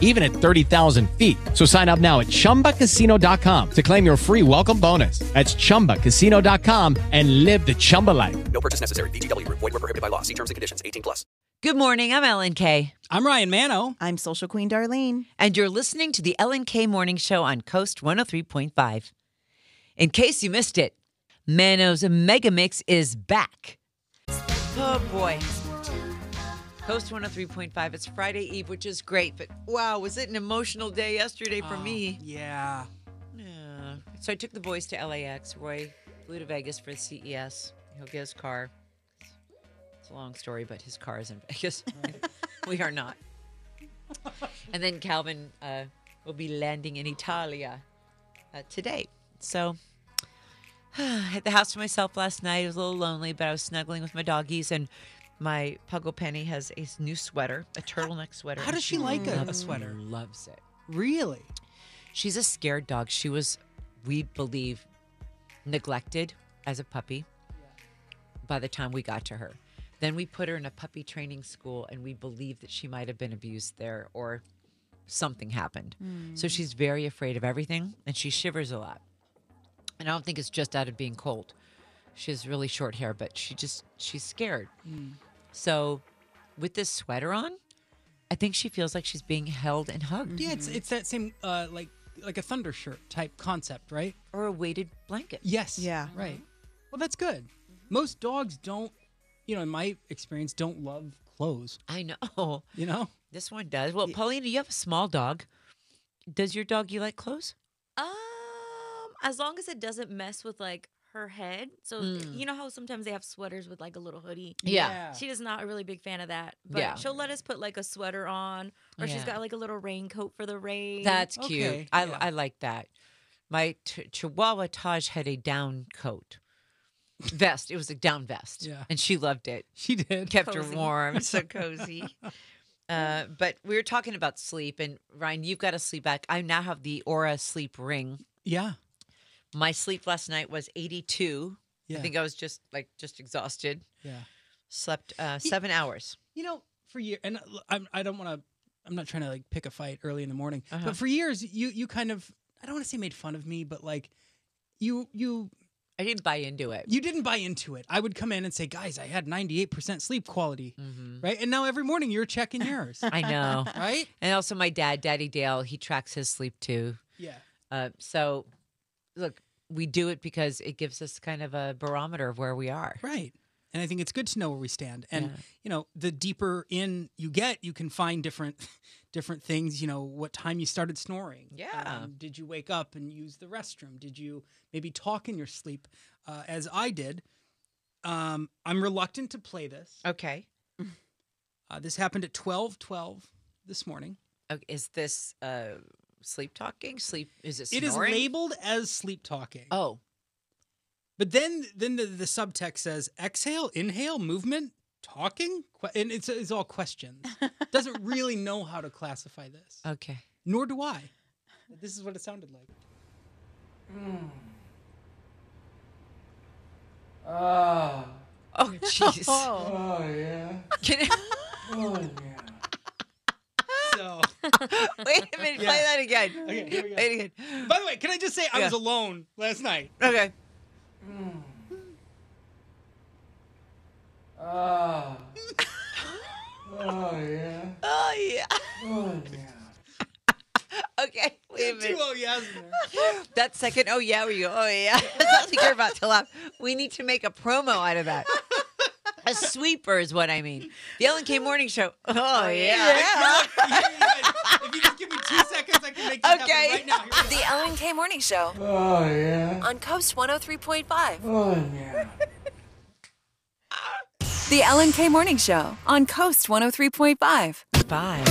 even at 30,000 feet. So sign up now at chumbacasino.com to claim your free welcome bonus. That's chumbacasino.com and live the Chumba life. No purchase necessary. VGW Group. Void were prohibited by law. See terms and conditions. 18 plus. Good morning. I'm Ellen K. I'm Ryan Manno. I'm Social Queen Darlene. And you're listening to the Ellen K Morning Show on Coast 103.5. In case you missed it, Manno's Mega Mix is back. Oh boy. Coast 103.5. It's Friday Eve, which is great, but wow, was it an emotional day yesterday for me? Yeah. Yeah. So I took the boys to LAX. Roy flew to Vegas for the CES. He'll get his car. It's a long story, but his car is in Vegas. we are not. And then Calvin uh, will be landing in Italia uh, today. So I had the house to myself last night. It was a little lonely, but I was snuggling with my doggies and my Puggle Penny has a new sweater, a turtleneck sweater. How does she like a, a loves- sweater? Loves it. Really? She's a scared dog. She was, we believe, neglected as a puppy by the time we got to her. Then we put her in a puppy training school and we believe that she might have been abused there or something happened. Hmm. So she's very afraid of everything and she shivers a lot. And I don't think it's just out of being cold. She has really short hair, but she just, she's scared. Hmm. So with this sweater on, I think she feels like she's being held and hugged Yeah, it's it's that same uh like like a thunder shirt type concept, right? or a weighted blanket. Yes. Yeah. Right. Well, that's good. Most dogs don't, you know, in my experience, don't love clothes. I know. You know? This one does. Well, Paulina, you have a small dog. Does your dog you like clothes? Um, as long as it doesn't mess with like her head. So you know how sometimes they have sweaters with like a little hoodie. Yeah. She is not a really big fan of that. But Yeah. she'll let us put like a sweater on, or she's got like a little raincoat for the rain. That's cute. Okay, I, yeah. I like that. My ch- Chihuahua Taj had a down coat vest. It was a down vest. Yeah. And she loved it. She did. Kept Cozy. her warm. so cozy. Uh, but we were talking about sleep, and Ryan, you've got a sleep back. I now have the Oura sleep ring. Yeah. My sleep last night was 82. Yeah. I think I was just like just exhausted. Yeah. Slept uh, seven hours. You know, for years, and uh, I'm, I don't want to. I'm not trying to like pick a fight early in the morning, Uh-huh. but for years, you you kind of. I don't want to say made fun of me, but like, you you I didn't buy into it. you didn't buy into it. I would come in and say, guys, I had 98% sleep quality, right? And now every morning you're checking yours, Mm-hmm. I know. right? and also, my dad, Daddy Dale, he tracks his sleep too. Yeah. Uh, so, look, we do it because it gives us kind of a barometer of where we are. Right. And I think it's good to know where we stand. And Yeah. you know, the deeper in you get, you can find different different things, you know, what time you started snoring. Yeah. Um, did you wake up and use the restroom? Did you maybe talk in your sleep uh, as I did? Um, I'm reluctant to play this. Okay. Uh, this happened at 12:12 this morning. okay. Is this uh, sleep talking? Sleep? Is it Snoring? It is labeled as sleep talking. Oh, But then then the, the subtext says exhale, inhale, movement, talking, and it's it's all questions. Doesn't really know how to classify this. okay. Nor do I. This is what it sounded like. Hmm. Ah. Oh, jeez. Oh, yeah. oh, yeah. Can oh, So, wait a minute. Play that again. okay, here we go. Wait again. By the way, can I just say I Yeah. was alone last night? Okay. Hmm. Ah. Oh yeah. Oh, oh, okay. Wait a minute. oh yes in there. That second. Oh yeah. We go. Oh yeah. Sounds like you're about to laugh. We need to make a promo out of that. A sweeper is what I mean. The Ellen K Morning Show. Oh, oh yeah. Look, here you guys, if you just give me two seconds, I can make this Okay. happen right now. Here we go. The Ellen K Morning Show. Oh, yeah. On Coast 103.5. Oh, yeah. The Ellen K Morning Show on Coast 103.5. Bye.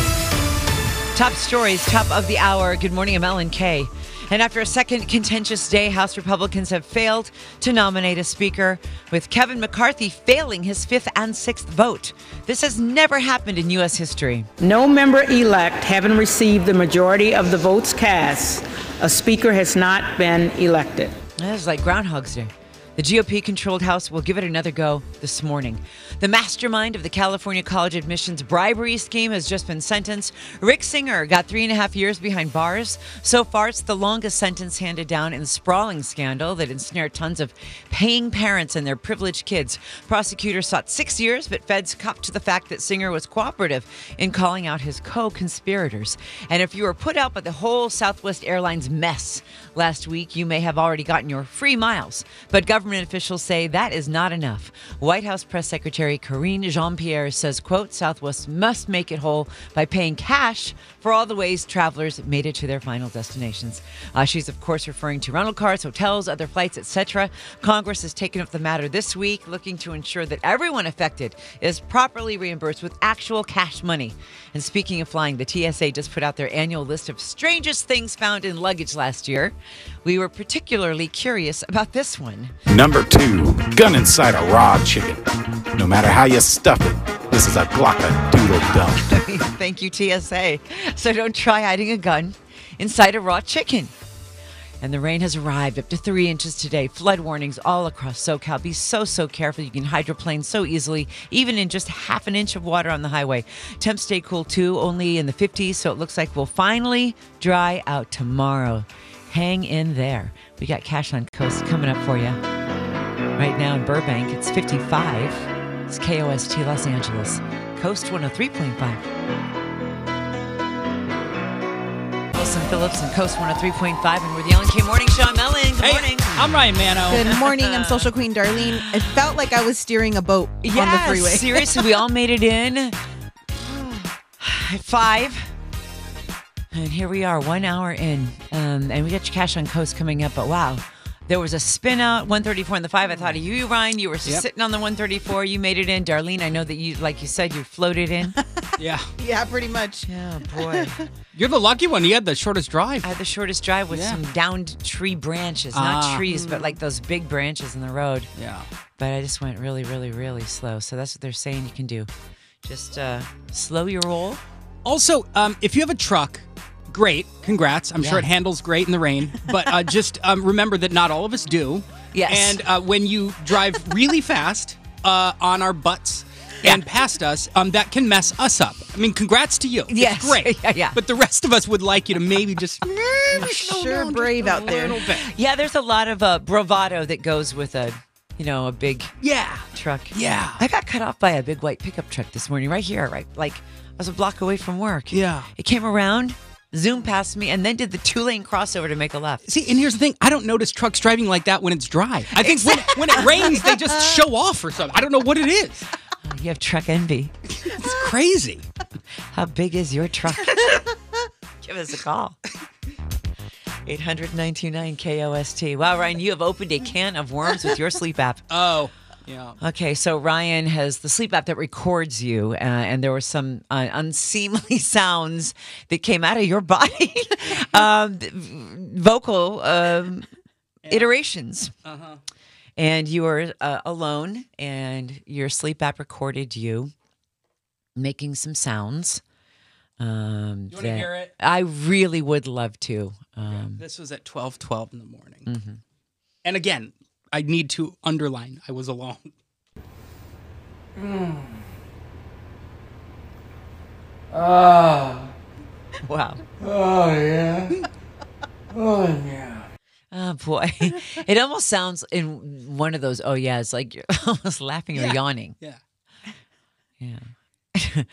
Top stories, top of the hour. Good morning, I'm Ellen K. And after a second contentious day, House Republicans have failed to nominate a speaker, with Kevin McCarthy failing his fifth and sixth vote. This has never happened in U.S. history. No member elect having received the majority of the votes cast, a speaker has not been elected. That is like Groundhog's Day. The GOP controlled House will give it another go this morning. The mastermind of the California college admissions bribery scheme has just been sentenced. Rick Singer got three and a half years behind bars. So far, it's the longest sentence handed down in the sprawling scandal that ensnared tons of paying parents and their privileged kids. Prosecutors sought six years, but feds copped to the fact that Singer was cooperative in calling out his co conspirators. And if you were put out by the whole Southwest Airlines mess last week, you may have already gotten your free miles. But government officials say that is not enough. White House Press Secretary Karine Jean-Pierre says, quote, Southwest must make it whole by paying cash for all the ways travelers made it to their final destinations. Uh, she's, of course, referring to rental cars, hotels, other flights, etc. Congress has taken up the matter this week, looking to ensure that everyone affected is properly reimbursed with actual cash money. And speaking of flying, the TSA just put out their annual list of strangest things found in luggage last year. We were particularly curious about this one. Number two, gun inside a raw chicken. No matter how you stuff it, this is a glocka doodle dump. Thank you, TSA. So don't try hiding a gun inside a raw chicken. And the rain has arrived up to three inches today. Flood warnings all across SoCal. Be so, so careful. You can hydroplane so easily, even in just half an inch of water on the highway. Temps stay cool too, only in the 50s. So it looks like we'll finally dry out tomorrow. Hang in there. We got Cash on Coast coming up for you. Right now in Burbank, it's 55. It's KOST Los Angeles. Coast 103.5. Wilson Phillips and Coast 103.5, and we're the Ellen K Morning Show. I'm Ellen. Good morning. I'm Ryan Manno. Good morning. I'm Social Queen Darlene. It felt like I was steering a boat on the Yes, freeway. seriously, we all made it in five. And here we are, one hour in. Um, and we got your cash on coast coming up. But wow, there was a spin out 134 in the five. I thought of you, Ryan. You were sitting on the 134. You made it in. Darlene, I know that you, like you said, you floated in. Yeah. yeah, pretty much. Yeah, boy. You're the lucky one. You had the shortest drive. I had the shortest drive with Yeah. some downed tree branches, not trees, but like those big branches in the road. Yeah. But I just went really, really, really slow. So that's what they're saying you can do. Just uh, slow your roll. Also, um, if you have a truck, great. Congrats. I'm sure it handles great in the rain. But uh, just um, remember that not all of us do. Yes. And uh, when you drive really fast uh, on our butts and past us, um, that can mess us up. I mean, congrats to you. It's Yes. great. Yeah, yeah. But the rest of us would like you to maybe just. Sure brave out there. Yeah, there's a lot of uh, bravado that goes with a, you know, a big Yeah. truck. Yeah. I got cut off by a big white pickup truck this morning, right here, right, like I was a block away from work. Yeah. It came around, zoomed past me, and then did the two lane crossover to make a left. See, and here's the thing: I don't notice trucks driving like that when it's dry. I think when, when it rains, they just show off or something. I don't know what it is. Uh, you have truck envy. It's crazy. How big is your truck? Give us a call. 800 929 KOST. Wow, Ryan, you have opened a can of worms with your sleep app. Oh, yeah. Okay, so Ryan has the sleep app that records you, uh, and there were some uh, unseemly sounds that came out of your body, um, vocal um, iterations. Uh-huh. And you were uh, alone, and your sleep app recorded you making some sounds. Um, You wanna hear it? I really would love to. Um, This was at twelve twelve in the morning. Mm-hmm. And again, I need to underline I was alone. Hmm. Ah. wow. Oh yeah. Oh yeah. Oh boy, it almost sounds in one of those. Oh yeah, it's like you're almost laughing or Yeah. yawning. Yeah. Yeah.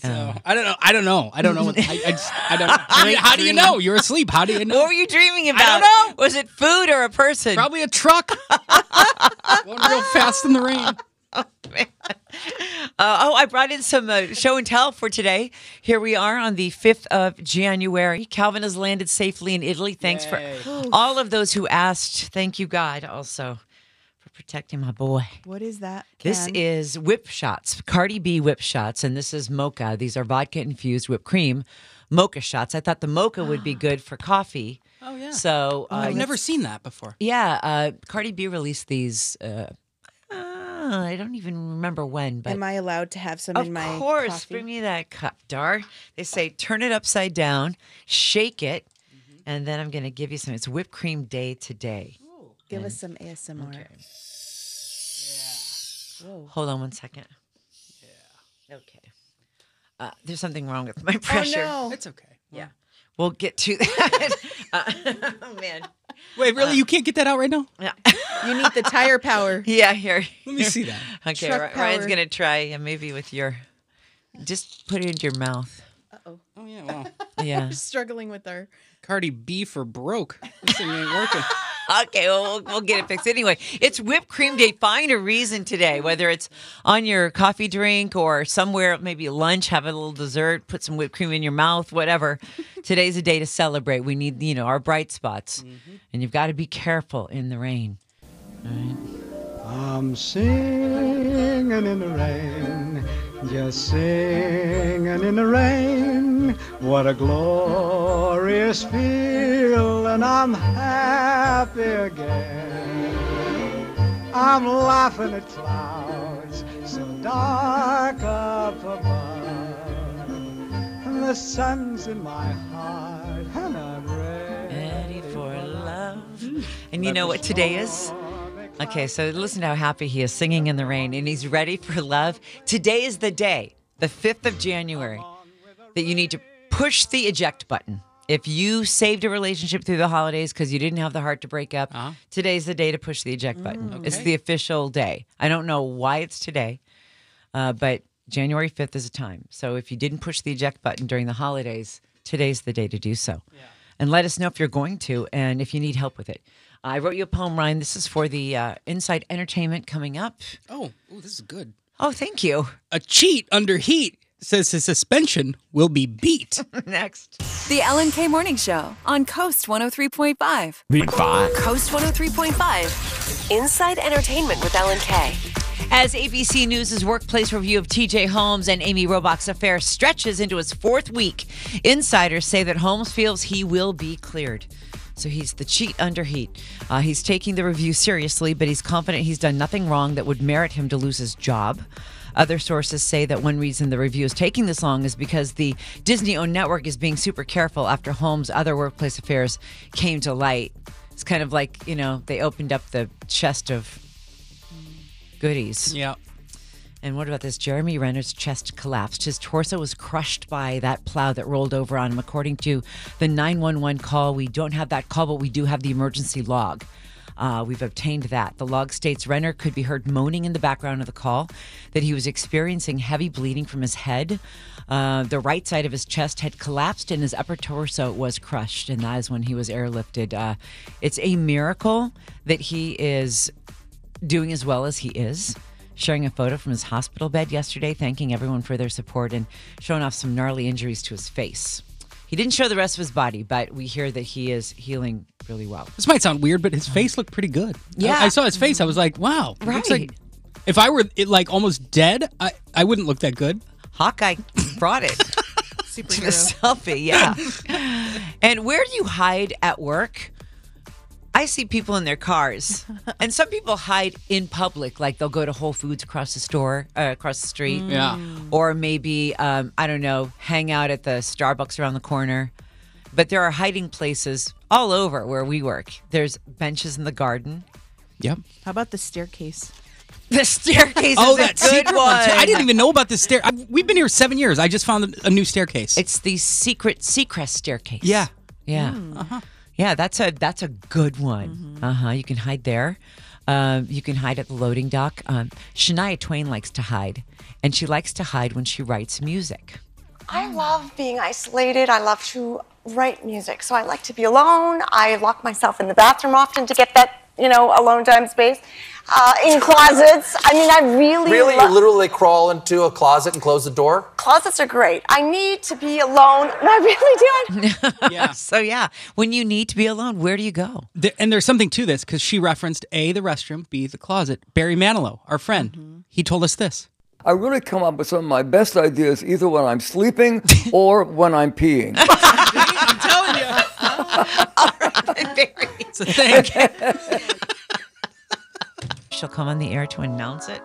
So I don't know. I don't know. I don't know. What, I, I just I don't know. How do, you, how do you know? You're asleep. How do you know? What were you dreaming about? I don't know. Was it food or a person? Probably a truck. Going real fast in the rain. Uh, oh, I brought in some uh, show and tell for today. Here we are on the 5th of January. Calvin has landed safely in Italy. Thanks for all of those who asked. Thank you, God, also for protecting my boy. What is that? This is whip shots, Cardi B whip shots, and this is mocha. These are vodka infused whipped cream mocha shots. I thought the mocha would be good for coffee. Oh yeah. So uh, I've never seen that before. Yeah, uh, Cardi B released these. Uh, uh, I don't even remember when, but Am I allowed to have some of in my course, coffee? bring me that cup, Dar. They say turn it upside down, shake it, Mm-hmm. and then I'm going to give you some. It's whipped cream day today. Give us some ASMR. Whoa. Hold on one second. Yeah. Okay. Uh, there's something wrong with my pressure. Oh no. It's okay. Yeah. We'll get to that. Uh, oh man. Wait, really? you can't get that out right now? Yeah. You need the tire power. Yeah. Here. Let me see that. Okay. Truck Ryan's power. gonna try. Yeah, maybe with your. Just put it into your mouth. Uh oh Oh yeah. Well, Yeah. We're struggling with our. Cardi B for broke. This thing ain't working. Okay, well, we'll, we'll get it fixed. Anyway, it's whipped cream day. Find a reason today, whether it's on your coffee drink or somewhere, maybe lunch, have a little dessert, put some whipped cream in your mouth, whatever. Today's a day to celebrate. We need, you know, our bright spots. Mm-hmm. And you've got to be careful in the rain. I'm singing in the rain, just singing in the rain. What a glorious feeling! I'm happy again. I'm laughing at clouds so dark up above. And the sun's in my heart, and I'm ready. Ready for love. And you know what today is? Okay, so listen to how happy he is singing in the rain and he's ready for love. Today is the day, the 5th of January, that you need to push the eject button. If you saved a relationship through the holidays because you didn't have the heart to break up, Uh-huh. today's the day to push the eject button. It's Okay. the official day. I don't know why it's today, uh, but January 5th is a time. So if you didn't push the eject button during the holidays, today's the day to do so. And let us know if you're going to and if you need help with it. I wrote you a poem, Ryan. This is for the uh, Inside Entertainment coming up. Oh, ooh, this is good. Oh, thank you. A cheat under heat says his suspension will be beat. Next. The Ellen K Morning Show on Coast 103.5. Big five. Coast 103.5. Inside Entertainment with Ellen K. As ABC News' workplace review of TJ Holmes and Amy Robach's affair stretches into its fourth week, insiders say that Holmes feels he will be cleared. So he's the cheat under heat. Uh, he's taking the review seriously, but he's confident he's done nothing wrong that would merit him to lose his job. Other sources say that one reason the review is taking this long is because the Disney owned network is being super careful after Holmes' other workplace affairs came to light. It's kind of like, you know, they opened up the chest of goodies. yeah. And what about this? Jeremy Renner's chest collapsed. His torso was crushed by that plow that rolled over on him. According to the 911 call, we don't have that call, but we do have the emergency log. Uh, we've obtained that. The log states Renner could be heard moaning in the background of the call, that he was experiencing heavy bleeding from his head. Uh, the right side of his chest had collapsed and his upper torso was crushed, and that is when he was airlifted. Uh, it's a miracle that he is doing as well as he is. Sharing a photo from his hospital bed yesterday, thanking everyone for their support and showing off some gnarly injuries to his face. He didn't show the rest of his body, but we hear that he is healing really well. This might sound weird, but his um, face looked pretty good. Yeah. I, saw his face. I was like, wow. it looks Right. like if I were it, like almost dead, I, I wouldn't look that good. Hawkeye brought it to the Superhero. selfie, yeah. and where do you hide at work? I see people in their cars, and some people hide in public, like they'll go to Whole Foods across the store, uh, across the street, Yeah. or maybe um, I don't know, hang out at the Starbucks around the corner. But there are hiding places all over where we work. There's benches in the garden. Yep. How about the staircase? The staircase Oh, is a that good secret one. one. too. I didn't even know about this stair. I, we've been here seven years. I just found a new staircase. It's the secret Seacrest staircase. yeah. Yeah. Yeah, that's a that's a good one. Uh huh. You can hide there. Um, you can hide at the loading dock. Um, Shania Twain likes to hide, and she likes to hide when she writes music. I love being isolated. I love to write music. So I like to be alone. I lock myself in the bathroom often to get that, you know, alone time space. Uh, in closets. I mean, I really Really? lo- You literally crawl into a closet and close the door? Closets are great. I need to be alone. No, I really do. I- Yeah. So yeah, when you need to be alone, where do you go? There, and there's something to this because she referenced A, the restroom, B, the closet. Barry Manilow, our friend, he told us this. I really come up with some of my best ideas either when I'm sleeping or when I'm peeing. I'm telling you. It's a thing. She'll come on the air to announce it.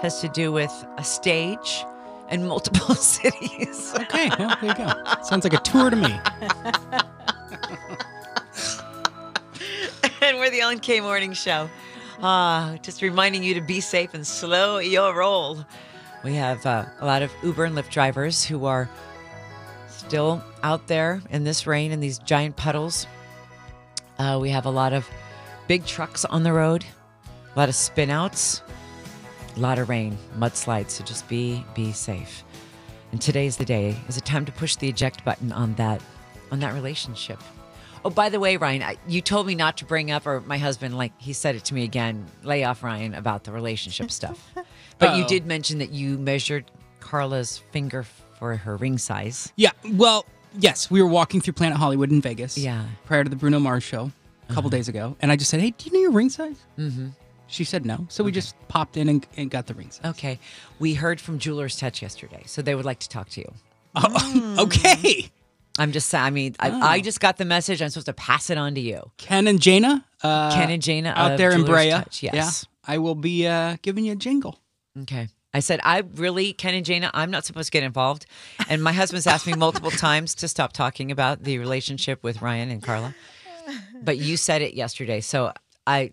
Has to do with a stage and multiple cities. Okay, well, there you go. Sounds like a tour to me. and we're the Ellen K Morning Show. Ah, just reminding you to be safe and slow your roll. We have uh, a lot of Uber and Lyft drivers who are still out there in this rain and these giant puddles. Uh, we have a lot of big trucks on the road, a lot of spinouts, a lot of rain, mudslides. So just be be safe. And today's the day. Is it time to push the eject button on that on that relationship? Oh, by the way, Ryan, I, you told me not to bring up, or my husband, like he said it to me again. Lay off Ryan about the relationship stuff. But you Uh-oh. did mention that you measured Carla's finger for her ring size. Yeah, well, yes, we were walking through Planet Hollywood in Vegas. Yeah. Prior to the Bruno Mars show a couple days ago. And I just said, hey, do you know your ring size? Mm-hmm. She said no. So we just popped in and, and got the rings. Okay. We heard from Jeweler's Touch yesterday, so they would like to talk to you. okay. I'm just saying, I mean, I, Oh. I just got the message. I'm supposed to pass it on to you. Ken and Jaina. Uh, Ken and Jaina out of there in Jeweler's Brea. Touch, yes. Yeah. I will be uh, giving you a jingle. Okay. I said, I really, Ken and Jaina, I'm not supposed to get involved. And my husband's asked me multiple times to stop talking about the relationship with Ryan and Carla. But you said it yesterday. So I,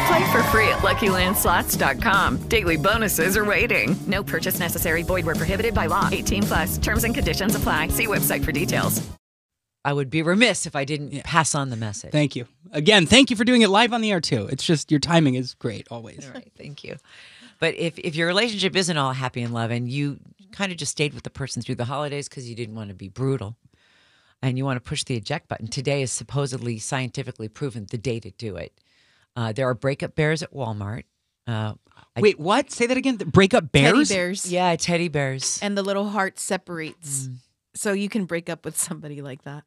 Play for free at LuckyLandSlots.com. Daily bonuses are waiting. No purchase necessary. Void where prohibited by law. 18 plus. Terms and conditions apply. See website for details. I would be remiss if I didn't pass on the message. Thank you. Again, thank you for doing it live on the air, too. It's just your timing is great always. All right, thank you. But if, if your relationship isn't all happy and love and you kind of just stayed with the person through the holidays because you didn't want to be brutal and you want to push the eject button, today is supposedly scientifically proven the day to do it. Uh, there are breakup bears at Walmart. Uh, I- Wait, what? Say that again. The breakup bears? Teddy bears. Yeah, teddy bears. And the little heart separates. Mm. So you can break up with somebody like that.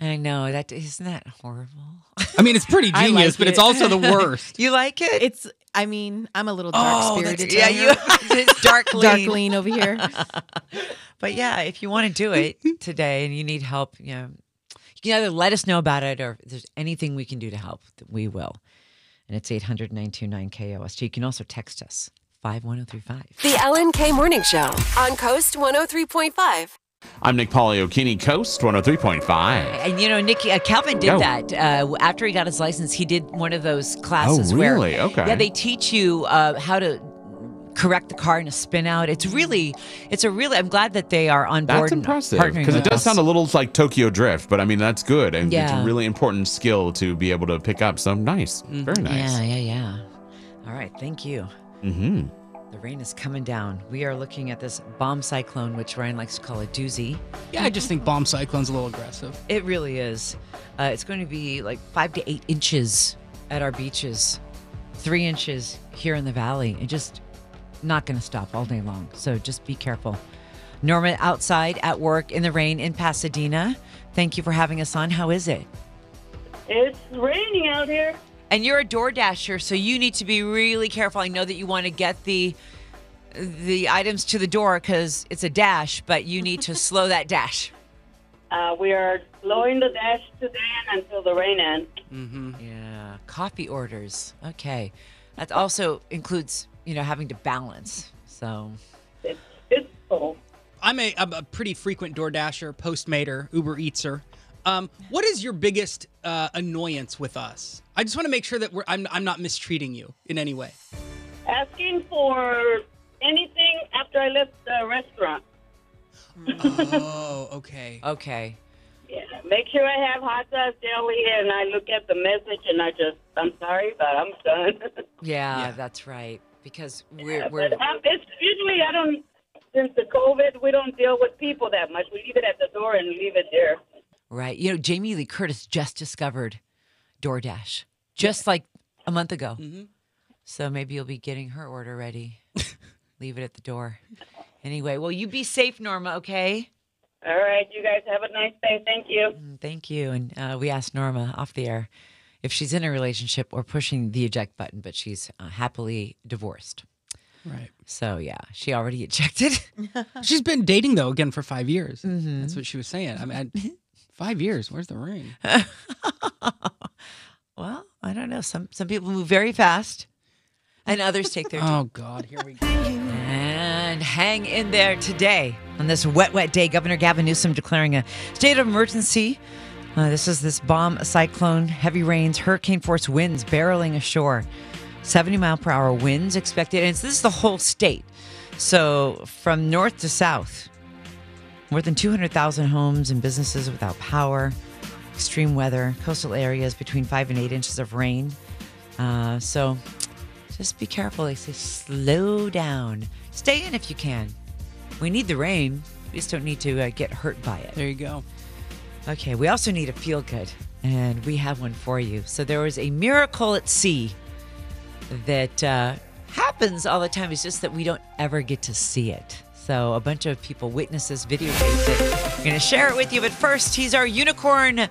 I know that isn't that horrible. I mean, it's pretty I genius, like but it's it. also the worst. You like it? It's, I mean, I'm a little Oh, dark that's- spirited. yeah, you it's dark lean. dark lean over here. But yeah, if you want to do it today and you need help, you know, you can either let us know about it or if there's anything we can do to help, we will. And it's 800 929 KOST. You can also text us 51035. The Ellen K Morning Show on Coast 103.5. I'm Nick Poliokini, Coast 103.5. And you know, Nikki, uh, Calvin did Go. that. Uh, after he got his license, he did one of those classes Oh, where. really? Okay. Yeah, they teach you uh, how to correct the car in a spin out. It's really, it's a really, I'm glad that they are on board. That's impressive because it with does us. sound a little like Tokyo Drift, but I mean that's good and it's a really important skill to be able to pick up. So nice, very nice. Yeah, yeah, yeah. All right, thank you. Mm-hmm. The rain is coming down. We are looking at this bomb cyclone, which Ryan likes to call a doozy. Yeah, I just think bomb cyclone's a little aggressive. It really is. Uh, it's going to be like five to eight inches at our beaches, three inches here in the valley, and just not going to stop all day long. So just be careful. Norma, outside at work in the rain in Pasadena. Thank you for having us on. How is it? It's raining out here. And you're a door dasher, so you need to be really careful. I know that you want to get the the items to the door because it's a dash, but you need to slow that dash. Uh, we are slowing the dash today and until the rain ends. Mm-hmm. Yeah, coffee orders. Okay, that also includes you know having to balance. So It's it's full. I'm a, I'm a pretty frequent DoorDasher, Postmater, Uber Eatser. Um, what is your biggest uh, annoyance with us? I just want to make sure that we're, I'm, I'm not mistreating you in any way. Asking for anything after I left the restaurant. oh, okay. Okay. Yeah, make sure I have hot sauce deli, and I look at the message, and I just, I'm sorry, but I'm done. yeah, that's right. Because we're we're but um, it's usually I don't. Since the COVID, we don't deal with people that much. We leave it at the door and leave it there. right. You know, Jamie Lee Curtis just discovered DoorDash just like a month ago. So maybe you'll be getting her order ready. leave it at the door. Anyway, well, you be safe, Norma. Okay. All right, you guys have a nice day. Thank you. Thank you. And uh, we asked Norma off the air if she's in a relationship or pushing the eject button, but she's uh, happily divorced. Right. So yeah, she already ejected. She's been dating though again for five years. Mm-hmm. That's what she was saying. I mean, I, five years. Where's the ring? well, I don't know. Some some people move very fast, and others take their. Oh God, here we go. And hang in there today on this wet, wet day. Governor Gavin Newsom declaring a state of emergency. Uh, this is this bomb cyclone, heavy rains, hurricane force winds barreling ashore. 70 mile per hour winds expected. And this is the whole state. So from north to south, more than 200,000 homes and businesses without power, extreme weather, coastal areas between five and eight inches of rain. Uh, so just be careful. They say slow down. Stay in if you can. We need the rain. We just don't need to uh, get hurt by it. There you go. Okay, we also need a feel good, and we have one for you. So there was a miracle at sea that uh, happens all the time. It's just that we don't ever get to see it. So a bunch of people witness this, it. We're going to share it with you. But first, he's our unicorn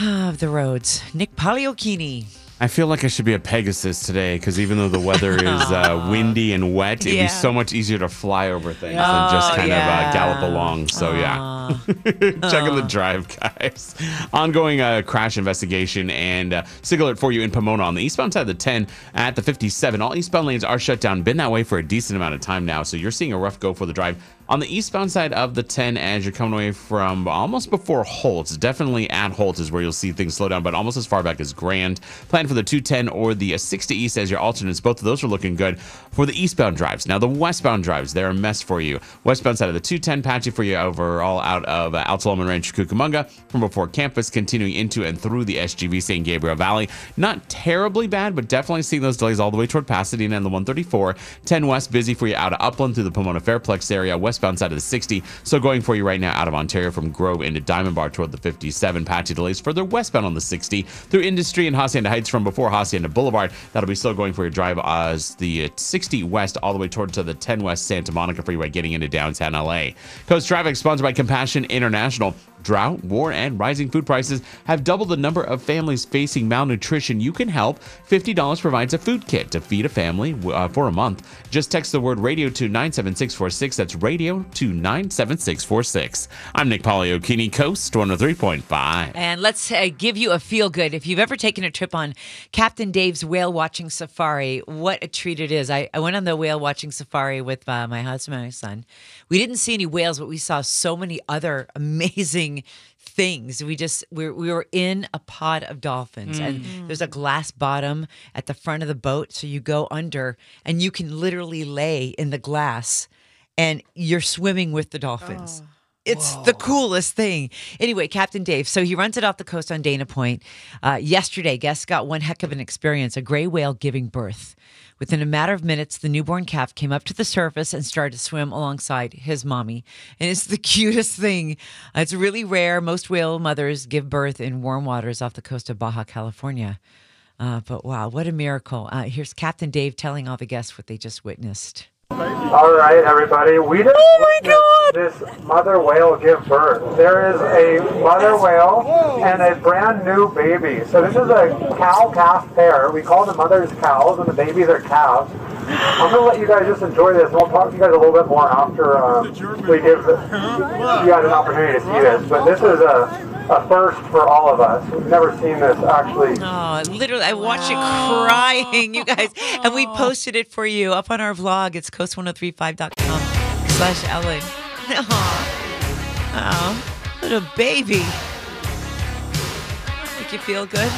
of the roads, Nick Pagliocchini. I feel like I should be a Pegasus today because even though the weather is uh, windy and wet, it'd Yeah. be so much easier to fly over things than just Oh, kind of uh, gallop along. So yeah, checking the drive, guys. Ongoing uh, crash investigation and uh, sig alert for you in Pomona on the eastbound side of the 10 at the 57. All eastbound lanes are shut down. Been that way for a decent amount of time now, so you're seeing a rough go for the drive. On the eastbound side of the 10, as you're coming away from almost before Holtz, definitely at Holtz is where you'll see things slow down, but almost as far back as Grand. Plan for the 210 or the uh, 60 East as your alternates. Both of those are looking good for the eastbound drives. Now, the westbound drives, they're a mess for you. Westbound side of the 210, patchy for you overall out of uh, Alta Loma Ranch, Cucamonga, from before campus, continuing into and through the SGV San Gabriel Valley. Not terribly bad, but definitely seeing those delays all the way toward Pasadena and the 134. 10 West, busy for you out of Upland through the Pomona Fairplex area, westbound side of the 60. So going for you right now out of Ontario from Grove into Diamond Bar toward the 57. Patchy delays further westbound on the 60 through Industry and Hacienda Heights from before Hacienda Boulevard. That'll be still going for your drive as the uh, 60 West all the way toward to the 10 West Santa Monica Freeway getting into downtown LA. Coast Traffic sponsored by Compassion International. Drought, war, and rising food prices have doubled the number of families facing malnutrition. You can help. $50 provides a food kit to feed a family uh, for a month. Just text the word radio to 97646. That's radio to 97646. I'm Nick Poliokini, Coast 103.5. And let's uh, give you a feel good. If you've ever taken a trip on Captain Dave's whale watching safari, what a treat it is. I, I went on the whale watching safari with uh, my husband and my son. We didn't see any whales, but we saw so many other amazing things. We just we we were in a pod of dolphins and Mm. there's a glass bottom at the front of the boat so you go under and you can literally lay in the glass and you're swimming with the dolphins. It's the coolest thing. Anyway, Captain Dave. So he runs it off the coast on Dana Point. Uh, yesterday, guests got one heck of an experience a gray whale giving birth. Within a matter of minutes, the newborn calf came up to the surface and started to swim alongside his mommy. And it's the cutest thing. It's really rare. Most whale mothers give birth in warm waters off the coast of Baja California. Uh, but wow, what a miracle. Uh, here's Captain Dave telling all the guests what they just witnessed. All right, everybody. We just oh this mother whale give birth. There is a mother whale and a brand new baby. So this is a cow calf pair. We call the mothers cows and the babies are calves. I'm gonna let you guys just enjoy this, and we'll talk to you guys a little bit more after um, we give you guys an opportunity to see this. But this is a, a first for all of us. We've never seen this actually. Oh, literally, I watched it crying, you guys. And we posted it for you up on our vlog. It's coast1035.com slash Ellen. Oh, oh, little baby. Make you feel good?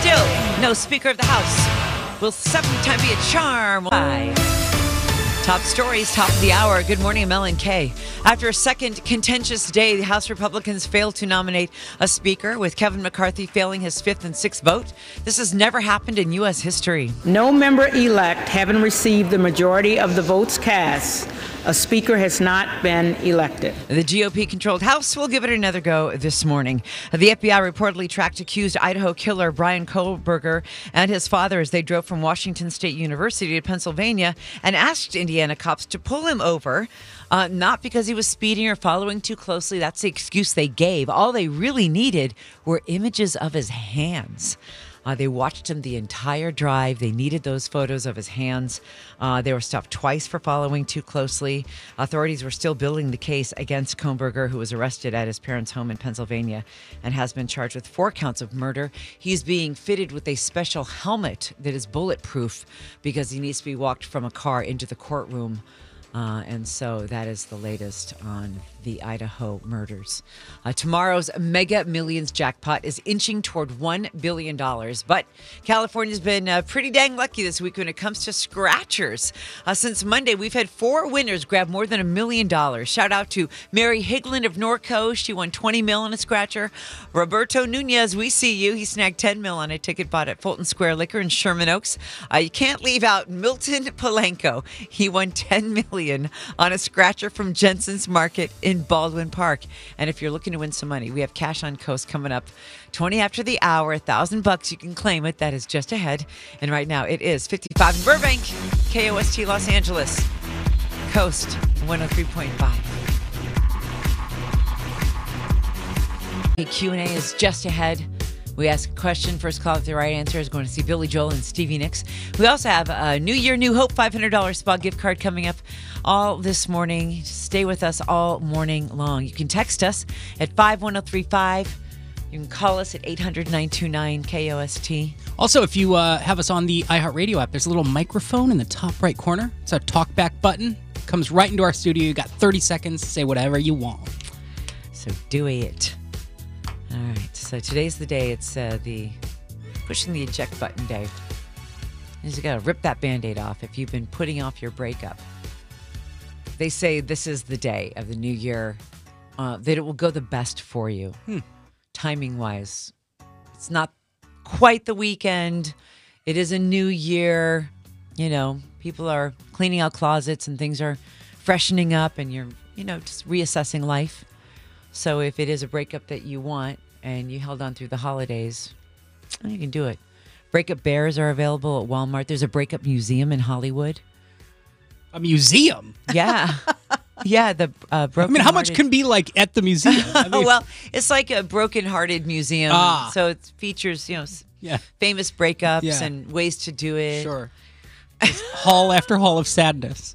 Still, no Speaker of the House. Will sometime be a charm. Why? Top stories, top of the hour. Good morning, Mel and Kay. After a second contentious day, the House Republicans failed to nominate a speaker, with Kevin McCarthy failing his fifth and sixth vote. This has never happened in U.S. history. No member elect having received the majority of the votes cast, A speaker has not been elected. The GOP controlled House will give it another go this morning. The FBI reportedly tracked accused Idaho killer Brian Kohberger and his father as they drove from Washington State University to Pennsylvania and asked Indiana cops to pull him over. Uh, not because he was speeding or following too closely. That's the excuse they gave. All they really needed were images of his hands. Uh, they watched him the entire drive. They needed those photos of his hands. Uh, they were stopped twice for following too closely. Authorities were still building the case against Kohberger, who was arrested at his parents' home in Pennsylvania and has been charged with four counts of murder. He's being fitted with a special helmet that is bulletproof because he needs to be walked from a car into the courtroom. Uh, and so that is the latest on the Idaho murders. Uh, tomorrow's Mega Millions jackpot is inching toward $1 billion. But California's been uh, pretty dang lucky this week when it comes to scratchers. Uh, since Monday, we've had four winners grab more than a million dollars. Shout out to Mary Higland of Norco. She won 20 mil on a scratcher. Roberto Nunez, we see you. He snagged 10 mil on a ticket bought at Fulton Square Liquor in Sherman Oaks. Uh, you can't leave out Milton Palenko. He won 10 million on a scratcher from Jensen's Market in Baldwin Park. And if you're looking to win some money, we have Cash on Coast coming up 20 after the hour, a thousand bucks. You can claim it. That is just ahead. And right now it is 55 in Burbank, KOST Los Angeles, Coast 103.5. Q&A is just ahead. We ask a question. First call with the right answer is going to see Billy Joel and Stevie Nicks. We also have a New Year, New Hope $500 spa gift card coming up all this morning. Stay with us all morning long. You can text us at 51035. You can call us at 800 929 KOST. Also, if you uh, have us on the iHeartRadio app, there's a little microphone in the top right corner. It's a talkback button. Comes right into our studio. You got 30 seconds to say whatever you want. So do it. All right. So today's the day. It's uh, the pushing the eject button day. You just got to rip that band aid off if you've been putting off your breakup. They say this is the day of the new year uh, that it will go the best for you, Hmm. timing wise. It's not quite the weekend. It is a new year. You know, people are cleaning out closets and things are freshening up, and you're, you know, just reassessing life. So if it is a breakup that you want and you held on through the holidays, oh, you can do it. Breakup bears are available at Walmart. There's a breakup museum in Hollywood. A museum? Yeah. yeah, the uh, I mean, how much can be like at the museum? I mean, well, it's like a broken-hearted museum. Ah. So it features, you know, Yeah. famous breakups Yeah. and ways to do it. Sure. hall after hall of sadness.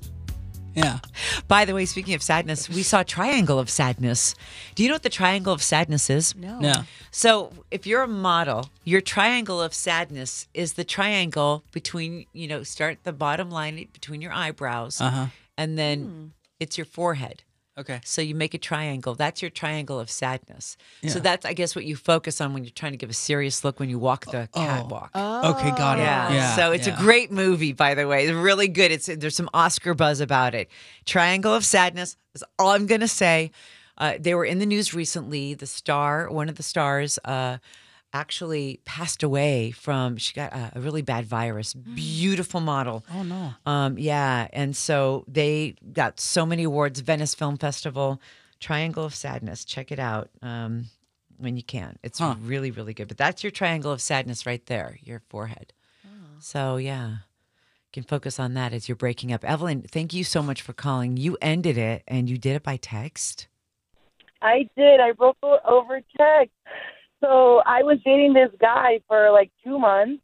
Yeah. By the way, speaking of sadness, we saw Triangle of Sadness. Do you know what the Triangle of Sadness is? No. No. So, if you're a model, your triangle of sadness is the triangle between, you know, start the bottom line between your eyebrows, Uh huh. and then it's your forehead. Okay. So you make a triangle. That's your triangle of sadness. So that's, I guess, what you focus on when you're trying to give a serious look when you walk the catwalk. Okay, got it. Yeah. Yeah, So it's yeah. a great movie, by the way. It's really good. It's there's some Oscar buzz about it. Triangle of Sadness is all I'm gonna say. Uh, they were in the news recently. The star, one of the stars, uh, actually passed away from. She got a, a really bad virus. Beautiful model. Oh no. Um, yeah, and so they got so many awards. Venice Film Festival, Triangle of Sadness. Check it out um, when you can. It's Huh. really, really good. But that's your Triangle of Sadness right there, your forehead. So yeah, you can focus on that as you're breaking up. Evelyn, thank you so much for calling. You ended it, and you did it by text. I did. I broke o- over text. So I was dating this guy for like two months.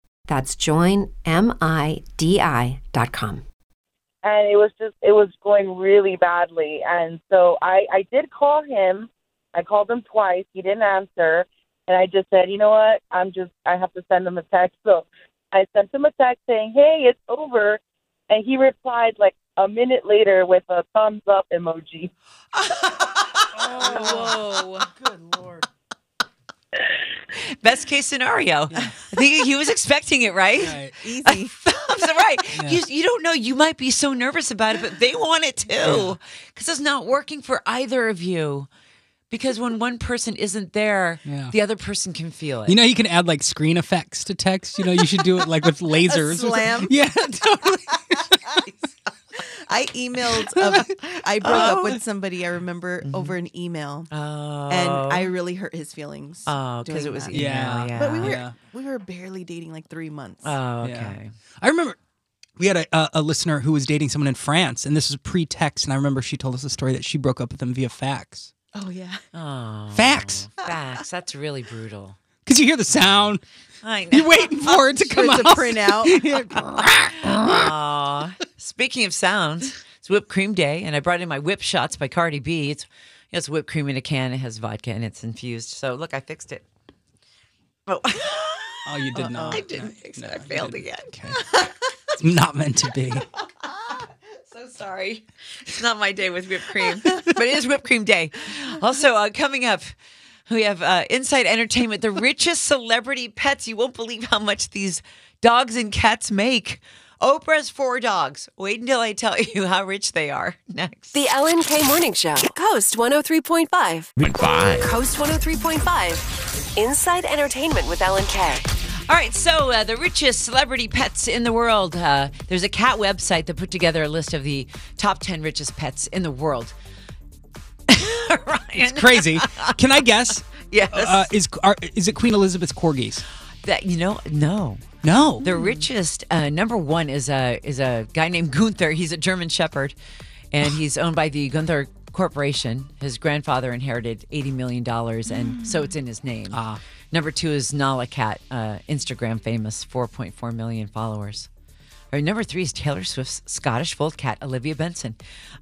That's joinmidi.com. and it was just it was going really badly. And so i i did call him. I called him twice. He didn't answer. And i just said you know what? I'm just i have to send him a text. So i sent him a text saying hey it's over. And he replied like a minute later with a thumbs up emoji. Oh, whoa. Good lord. Best case scenario. I think he was expecting it, right? Easy. Thumbs up, right. Yeah. You, you don't know. You might be so nervous about it, but they want it too. Because it's not working for either of you. Because when one person isn't there, Yeah. the other person can feel it. You know, you can add like screen effects to text. You know, you should do it like with lasers. slam? Yeah, totally. I emailed. A, I broke up with oh. somebody. I remember mm-hmm. over an email, Oh. and I oh. really hurt his feelings. Oh, 'cause doing it was that. email, Yeah. But we were yeah. we were barely dating like three months. Oh, Yeah. okay. I remember we had a, a, a listener who was dating someone in France, and this was pre-text. And I remember she told us a story that she broke up with him via fax. Oh yeah. Oh, Fax. Facts. That's really brutal. Because you hear the sound. I know. You're waiting for it to come out. to print out. Aw. Speaking of sounds, it's whipped cream day, and I brought in my whip shots by Cardi B. It's it's whipped cream in a can. It has vodka and it's infused. So look, I fixed it. Oh, Oh, you did not. I didn't fix it. I failed again. It's not meant to be. So sorry. It's not my day with whipped cream, but it is whipped cream day. Also, uh, coming up, we have uh, Inside Entertainment, the richest celebrity pets. You won't believe how much these dogs and cats make. Oprah's four dogs. Wait until I tell you how rich they are. Next. The Ellen K Morning Show. Coast 103.5. Bye. Coast 103.5. Inside Entertainment with Ellen K. All right, so uh, the richest celebrity pets in the world. Uh, there's a cat website that put together a list of the top 10 richest pets in the world. It's crazy. Can I guess? Yes. Uh, is are, is it Queen Elizabeth's corgis? That you know, no. No. The richest uh, number one is a is a guy named Gunther. He's a German Shepherd, and he's owned by the Gunther Corporation. His grandfather inherited eighty million dollars, and so it's in his name. Ah. Number two is Nala Cat, uh, Instagram famous, four point four million followers. Or number three is Taylor Swift's Scottish fold cat, Olivia Benson.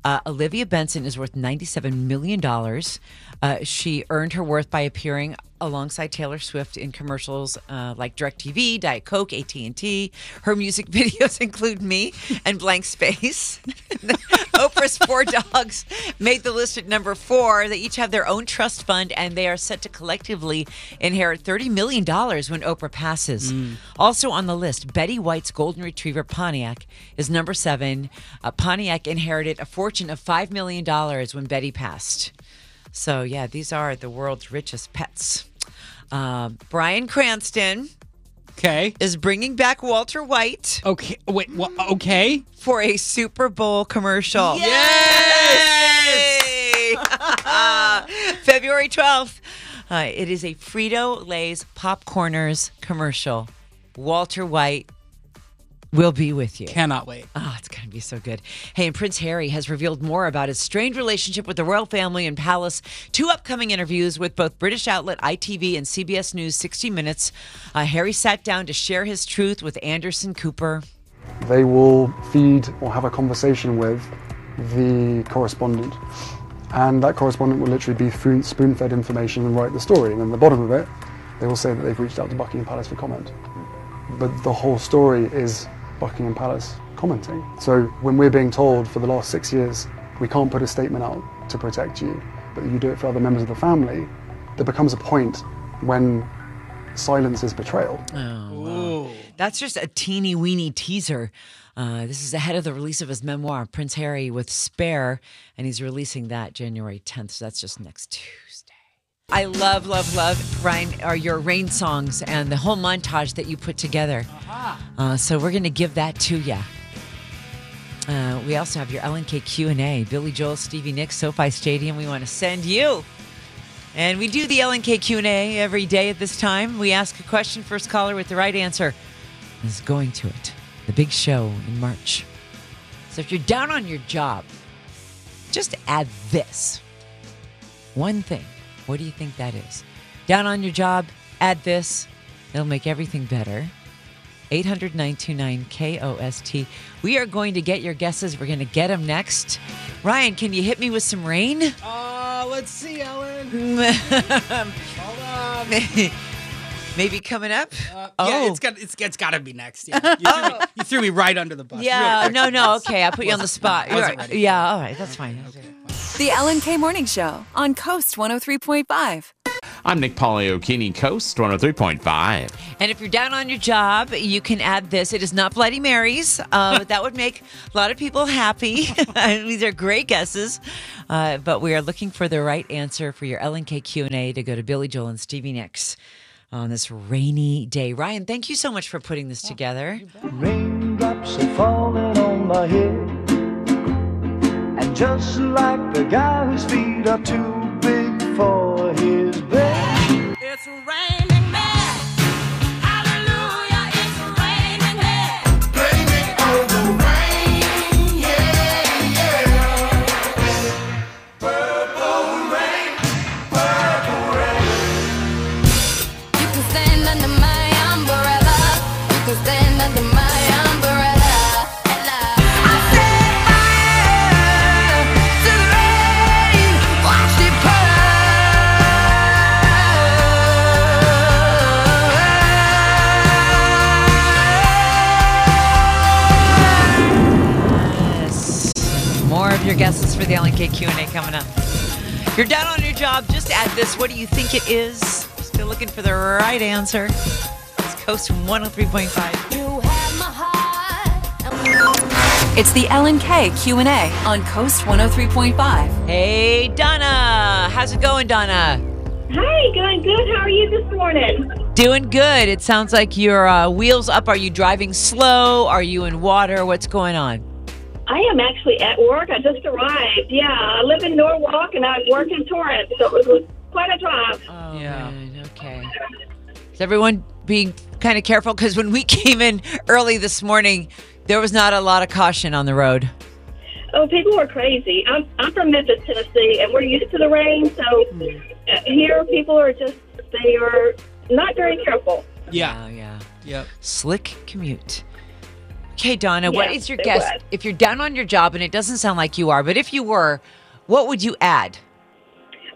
Uh, Olivia Benson is worth $97 million. Uh, she earned her worth by appearing alongside Taylor Swift in commercials uh, like DirecTV, Diet Coke, AT&T. Her music videos include Me and Blank Space. Oprah's four dogs made the list at number four. They each have their own trust fund, and they are set to collectively inherit $30 million when Oprah passes. Also on the list, Betty White's Golden Retriever Pontiac is number seven. Uh, Pontiac inherited a fortune of $5 million when Betty passed. So, yeah, these are the world's richest pets. Uh, Bryan Cranston Okay. is bringing back Walter White Okay. Wait. Okay. for a Super Bowl commercial. Yay! February 12th. Uh, it is a Frito Lay's Popcorners commercial. Walter White will be with you. Cannot wait. Oh, it's going to be so good. Hey, and Prince Harry has revealed more about his strained relationship with the royal family and palace. Two upcoming interviews with both British outlet ITV and CBS News 60 Minutes. Uh, Harry sat down to share his truth with Anderson Cooper. They will feed or have a conversation with the correspondent. And that correspondent will literally be spoon fed information and write the story. And then the bottom of it, they will say that they've reached out to Buckingham Palace for comment. But the whole story is Buckingham Palace commenting. So when we're being told for the last six years, we can't put a statement out to protect you, but you do it for other members of the family, there becomes a point when silence is betrayal. Oh, wow. That's just a teeny weeny teaser. Uh, this is ahead of the release of his memoir, Prince Harry with Spare, and he's releasing that January 10th. So that's just next Tuesday. I love, love, love Ryan, or your rain songs and the whole montage that you put together. Uh, so we're going to give that to you. Uh, we also have your LNK Q&A. Billy Joel, Stevie Nicks, SoFi Stadium. We want to send you. And we do the LNK Q&A every day at this time. We ask a question, first caller with the right answer is going to it. The big show in March. So if you're down on your job, just add this. One thing. What do you think that is? Down on your job, add this. It'll make everything better. 800 929 KOST. We are going to get your guesses. We're going to get them next. Ryan, can you hit me with some rain? Uh, let's see, Ellen. Hold on. Maybe coming up? Yeah, oh. it's got it's, it's got to be next. Yeah. You, threw me, you threw me right under the bus. Yeah, real no, no, okay. I put you on the spot. I You're- ready. Yeah, all right, that's fine. The Ellen K Morning Show on Coast 103.5. I'm Nick Poliokini, Coast 103.5. And if you're down on your job, you can add this. It is not Bloody Marys. Uh, that would make a lot of people happy. These are great guesses. Uh, but we are looking for the right answer for your LNK Q&A to go to Billy Joel and Stevie Nicks on this rainy day. Ryan, thank you so much for putting this together. Raindrops are falling on my head. And just like the guy whose feet are too big for his bed. It's raining What do you think it is? Still looking for the right answer. It's Coast 103.5. You have my heart. It's the Ellen K Q&A on Coast 103.5. Hey, Donna. How's it going, Donna? Hi, going good. How are you this morning? Doing good. It sounds like your uh, wheels up. Are you driving slow? Are you in water? What's going on? I am actually at work. I just arrived. Yeah, I live in Norwalk and I work in Torrance, so it was quite a drive. Oh, yeah. okay. Is everyone being kind of careful? Because when we came in early this morning, there was not a lot of caution on the road. Oh, people were crazy. I'm I'm from Memphis, Tennessee, and we're used to the rain. So uh, here, people are just they are not very careful. Yeah. yeah. Yep. Slick commute. Okay, Donna, what Yeah, is your guess? was. If you're down on your job, and it doesn't sound like you are, but if you were, what would you add?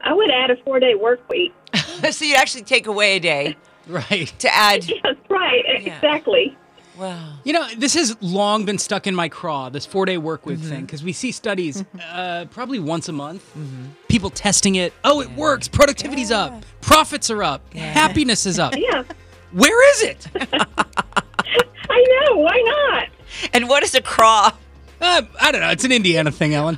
I would add a four day work week. so you actually take away a day. Right. To add. Yes, right. Exactly. Wow. You know, this has long been stuck in my craw, this four day work week Mm-hmm. thing, because we see studies uh, probably once a month. People testing it. Oh, it works. Productivity's up. Profits are up. Happiness is up. Yeah. Where is it? I know. Why not? And what is a craw? Uh, I don't know. It's an Indiana thing, Ellen.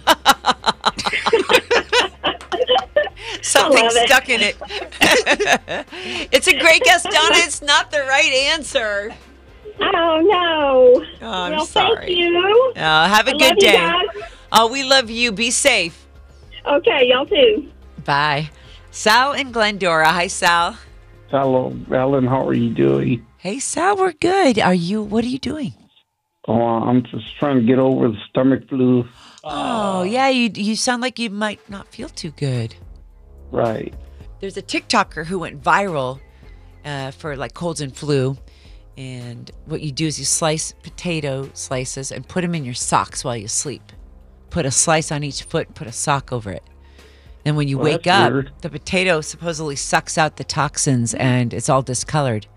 Something love it. stuck in it. it's a great guess, Donna. It's not the right answer. Oh no. Oh, I'm well, sorry. thank you. Uh, have a I good day. guys. Oh, we love you. Be safe. Okay, y'all too. Bye. Sal and Glendora. Hi, Sal. Hello, Ellen. How are you doing? Hey, Sal. We're good. Are you? What are you doing? Oh, I'm just trying to get over the stomach flu. Oh, yeah. You you sound like you might not feel too good. Right. There's a TikToker who went viral uh, for like colds and flu. And what you do is you slice potato slices and put them in your socks while you sleep. Put a slice on each foot, put a sock over it. And when you Well, wake up, weird. the potato supposedly sucks out the toxins and it's all discolored.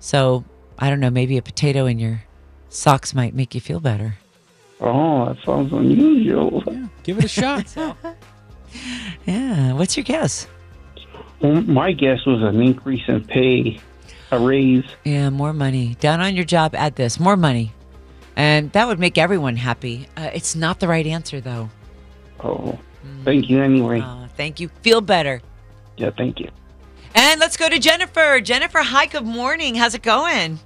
So I don't know, maybe a potato in your socks might make you feel better. Oh, that sounds unusual. Give it a shot. Yeah. What's your guess? Well, my guess was an increase in pay. a raise. Yeah, more money. Down on your job, add this more money. And that would make everyone happy. Uh, it's not the right answer, though. Oh, thank you anyway. Uh, thank you. Feel better. yeah, thank you. And let's go to Jennifer. Jennifer, hi, good morning. How's it going?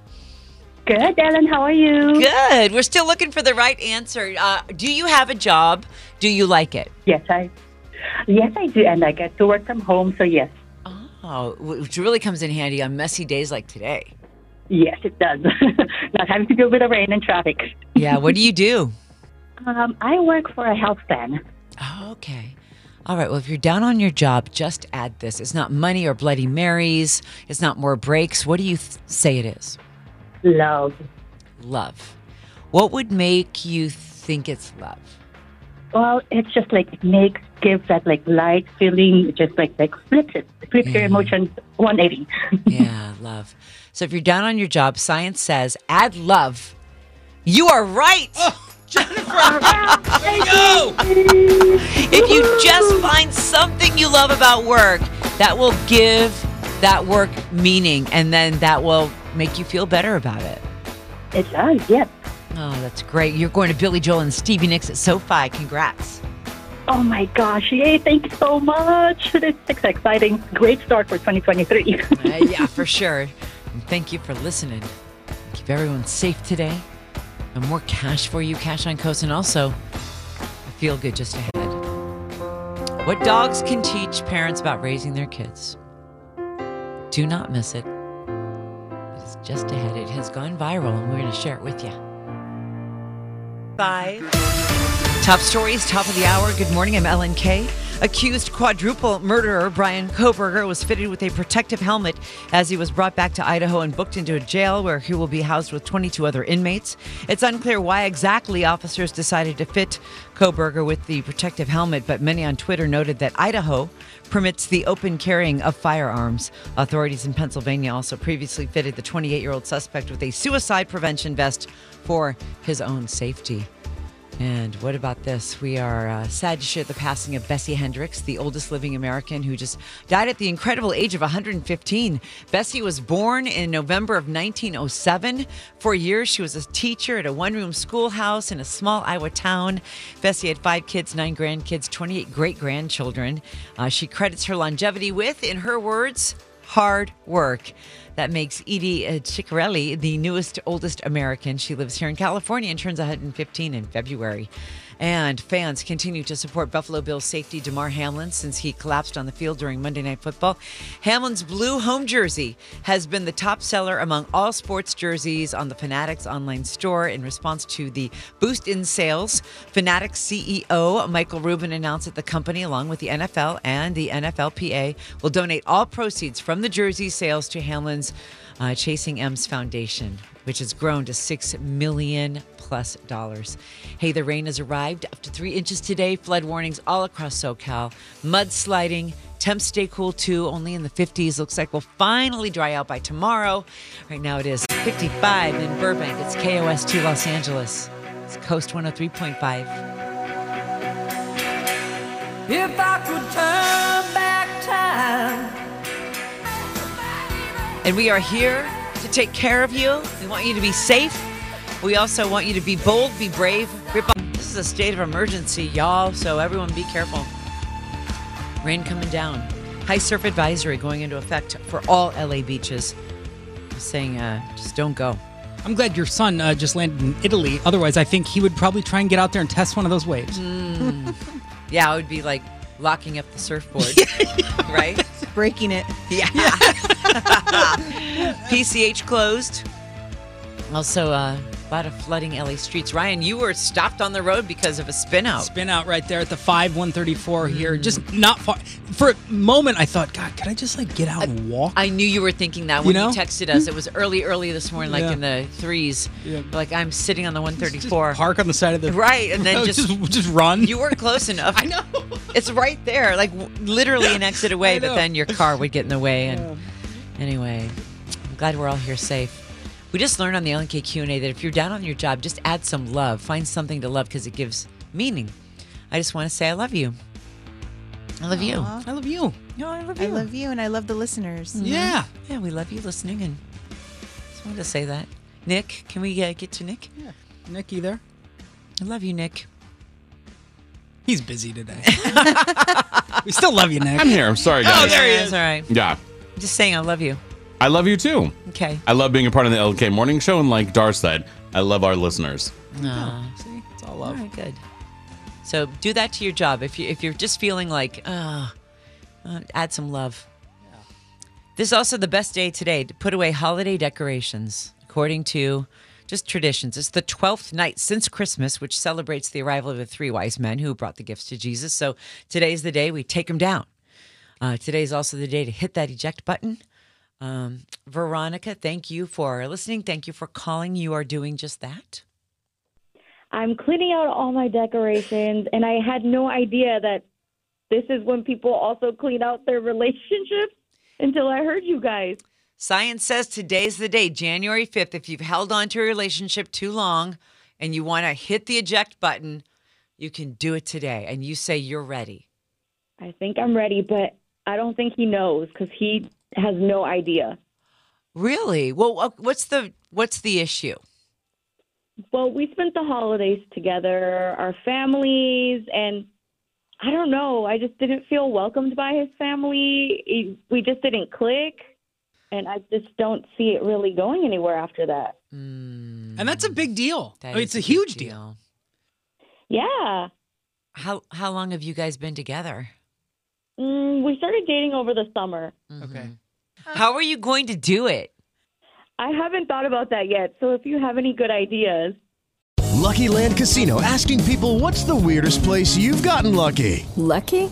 Good, Ellen. How are you? Good. We're still looking for the right answer. Uh, do you have a job? Do you like it? Yes, I. Yes, I do, and I get to work from home. So yes, Oh, which really comes in handy on messy days like today. yes, it does. Not having to deal with the rain and traffic. Yeah, what do you do? Um, I work for a health plan. Oh, okay. All right. Well, if you're down on your job, just add this. It's not money or Bloody Marys. It's not more breaks. What do you th- say it is? Love. Love. What would make you think it's love? Well, it's just like it makes gives that like light feeling. it Just like like flips it, flips your mm-hmm. emotions 180. Yeah, love. So if you're down on your job, science says add love. You are right. Oh, Jennifer, there you go! if you just find something you love about work, that will give that work meaning and then that will make you feel better about it. It does, yes. Oh, that's great. You're going to Billy Joel and Stevie Nicks at SoFi. Congrats. Oh my gosh! Yay! Thank you so much. It's exciting. Great start for 2023. Uh, yeah, for sure. And thank you for listening. Keep everyone safe today. And more cash for you, Cash on Coast, and also a feel good just ahead. What dogs can teach parents about raising their kids. Do not miss it. It's just ahead. It has gone viral, and we're going to share it with you. Bye. Top stories, top of the hour. Good morning. I'm Ellen Kay. Accused quadruple murderer Brian Kohberger was fitted with a protective helmet as he was brought back to Idaho and booked into a jail where he will be housed with 22 other inmates. It's unclear why exactly officers decided to fit Kohberger with the protective helmet, but many on Twitter noted that Idaho permits the open carrying of firearms. Authorities in Pennsylvania also previously fitted the 28 year old suspect with a suicide prevention vest for his own safety. And what about this? We are uh, sad to share the passing of Bessie Hendricks, the oldest living American who just died at the incredible age of 115. Bessie was born in November of 1907. For years, she was a teacher at a one room schoolhouse in a small Iowa town. Bessie had five kids, nine grandkids, 28 great grandchildren. Uh, she credits her longevity with, in her words, hard work. That makes Edie uh, Ceccarelli the newest, oldest American. She lives here in California and turns 115 in February. And fans continue to support Buffalo Bills safety Damar Hamlin since he collapsed on the field during Monday Night Football. Hamlin's blue home jersey has been the top seller among all sports jerseys on the Fanatics online store in response to the boost in sales. Fanatics CEO Michael Rubin announced that the company, along with the NFL and the NFLPA, will donate all proceeds from the jersey sales to Hamlin's uh, Chasing M's Foundation, which has grown to six million plus dollars. Hey, the rain has arrived up to three inches today. Flood warnings all across SoCal. Mudsliding. Temps stay cool too, only in the 50s. Looks like we'll finally dry out by tomorrow. Right now it is 55 in Burbank. It's KOST Los Angeles. It's Coast 103.5. If I could turn back time. And we are here to take care of you. We want you to be safe. We also want you to be bold, be brave. This is a state of emergency, y'all. So everyone be careful. Rain coming down. High surf advisory going into effect for all LA beaches. Just saying, uh, just don't go. I'm glad your son uh, just landed in Italy. Otherwise, I think he would probably try and get out there and test one of those waves. Mm. yeah, it would be like locking up the surfboard, right? Breaking it. Yeah. PCH closed. Also, uh, a lot of flooding LA streets. Ryan, you were stopped on the road because of a spin out. Spin out right there at the 5 134 here. Just not far. For a moment, I thought, God, could I just like get out and walk? I knew you were thinking that when you, know? texted us. Hmm. It was early, early this morning, like Yeah. in the threes. Yeah. Like I'm sitting on the 134. Park on the side of the Right, and then No, just just run. You weren't close enough. I know. It's right there, like literally an exit away. But then your car would get in the way. And anyway, I'm glad we're all here safe. We just learned on the LNK Q and A that if you're down on your job, just add some love. Find something to love because it gives meaning. I just want to say I love you. I love you. I love you. No, I love you. I love you, and I love the listeners. Mhm. Yeah, we love you listening, and Just wanted to say that. Nick, can we uh, get to Nick? Yeah. Nick, you there? I love you, Nick. He's busy today. we still love you, Nick. I'm here. I'm sorry, guys. Oh, there he is. All right. Yeah. Just saying, I love you. I love you too. Okay. I love being a part of the LK morning show. And like Dar said, I love our listeners. No. See, it's all All love. right, good. So do that to your job. If you if you're just feeling like, ah, uh, add some love. This is also the best day today to put away holiday decorations, according to just traditions. It's the twelfth night since Christmas, which celebrates the arrival of the three wise men who brought the gifts to Jesus. So today's the day we take them down. Uh, today's also the day to hit that eject button. Um, Veronica, thank you for listening. Thank you for calling. You are doing just that. I'm cleaning out all my decorations, and I had no idea that this is when people also clean out their relationships until I heard you guys. Science says today's the day, January 5th. If you've held on to a relationship too long and you want to hit the eject button, you can do it today. And you say you're ready. I think I'm ready, but I don't think he knows because he has no idea. Really? Well, uh, what's the what's the issue? Well, we spent the holidays together, our families, and I don't know. I just didn't feel welcomed by his family. We just didn't click, and I just don't see it really going anywhere after that. Mm. And that's a big deal. I mean, it's a, a huge deal. deal. Yeah. How how long have you guys been together? Mm, we started dating over the summer. Okay. How are you going to do it? I haven't thought about that yet. So if you have any good ideas. Lucky Land Casino asking people what's the weirdest place you've gotten lucky? Lucky?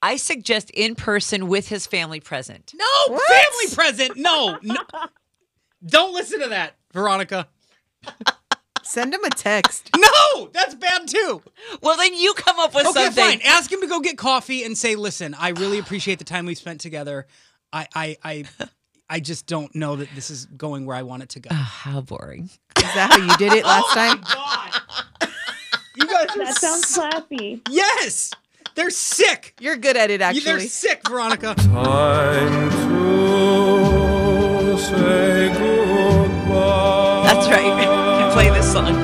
I suggest in person with his family present. No, family present. No, no. Don't listen to that, Veronica. Send him a text. No, that's bad too. Well, then you come up with okay, something. fine. Ask him to go get coffee and say, "Listen, I really appreciate the time we've spent together. I, I, I, I just don't know that this is going where I want it to go." Ah, how boring. Is that how you did it last oh time? God. You guys are That sounds classy. Yes, they're sick. You're good at it, actually. They're sick, Veronica. Time to say goodbye. That's right. You play this song.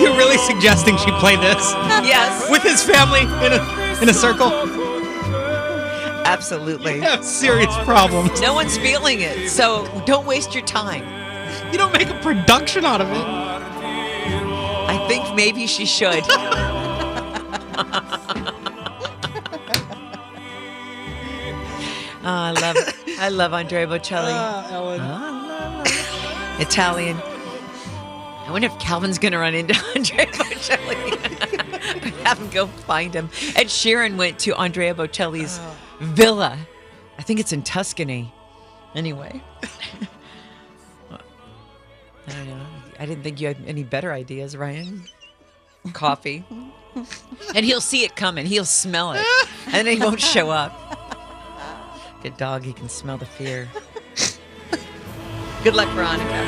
You're really suggesting she play this? Yes. With his family in a in a circle? Absolutely. You have serious problems. No one's feeling it, so don't waste your time. You don't make a production out of it. I think maybe she should. Oh, I love I love Andrea Bocelli. Ah, Ellen. Ah, Italian. I wonder if Calvin's gonna run into Andrea Bocelli. Have him go find him. Ed Sheeran went to Andrea Bocelli's ah. villa. I think it's in Tuscany. Anyway. I don't know. I didn't think you had any better ideas, Ryan. Coffee. And he'll see it coming. He'll smell it. And then he won't show up. Good dog, he can smell the fear. Good luck, Veronica.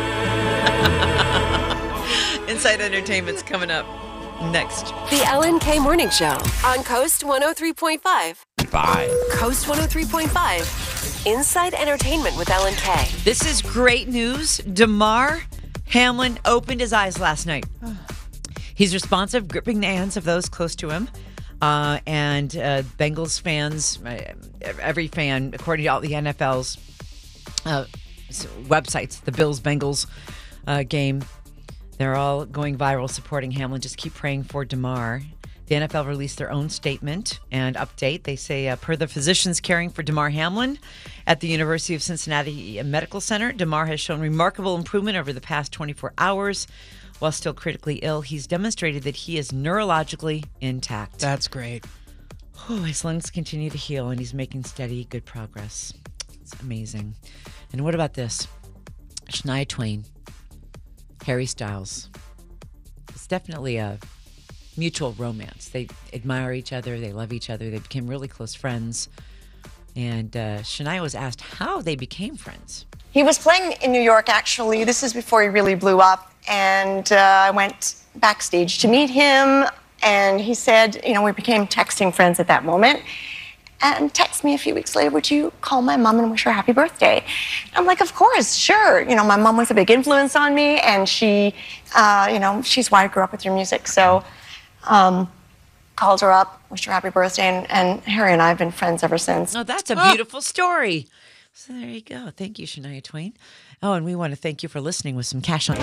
Inside Entertainment's coming up next. The Ellen K Morning Show on Coast 103.5. Bye. Coast 103.5. Inside Entertainment with Ellen K. This is great news. Damar Hamlin opened his eyes last night. He's responsive, gripping the hands of those close to him. Uh, and uh, Bengals fans, uh, every fan, according to all the NFL's uh, websites, the Bills Bengals uh, game, they're all going viral supporting Hamlin. Just keep praying for Damar. The NFL released their own statement and update. They say, uh, per the physicians caring for Damar Hamlin at the University of Cincinnati Medical Center, Damar has shown remarkable improvement over the past 24 hours. While still critically ill, he's demonstrated that he is neurologically intact. That's great. Oh, his lungs continue to heal and he's making steady, good progress. It's amazing. And what about this? Shania Twain, Harry Styles. It's definitely a mutual romance. They admire each other, they love each other, they became really close friends. And uh, Shania was asked how they became friends. He was playing in New York, actually. This is before he really blew up. And uh, I went backstage to meet him. And he said, you know, we became texting friends at that moment. And text me a few weeks later, would you call my mom and wish her happy birthday? I'm like, of course, sure. You know, my mom was a big influence on me. And she, uh, you know, she's why I grew up with your music. So, um, called her up, wished her happy birthday. And, and Harry and I have been friends ever since. Oh, that's a beautiful story. So there you go. Thank you, Shania Twain. Oh, and we want to thank you for listening with some cash on.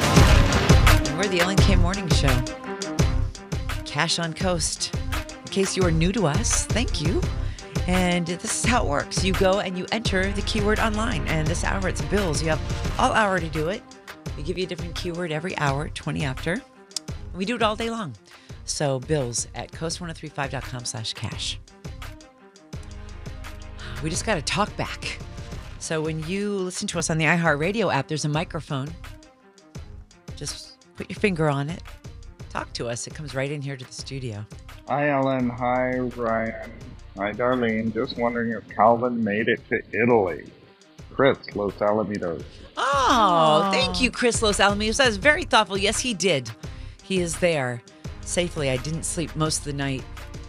We're the Ellen K Morning Show. Cash on Coast. In case you are new to us, thank you. And this is how it works. You go and you enter the keyword online. And this hour it's bills. You have all hour to do it. We give you a different keyword every hour, 20 after. We do it all day long. So bills at coast1035.com slash cash. We just got to talk back. So when you listen to us on the iHeartRadio app, there's a microphone. Just put your finger on it. Talk to us. It comes right in here to the studio. Hi, Ellen. Hi, Ryan. Hi, Darlene. Just wondering if Calvin made it to Italy. Chris, Los Alamitos. Oh, thank you, Chris Los Alamitos. That was very thoughtful. Yes, he did. He is there safely. I didn't sleep most of the night.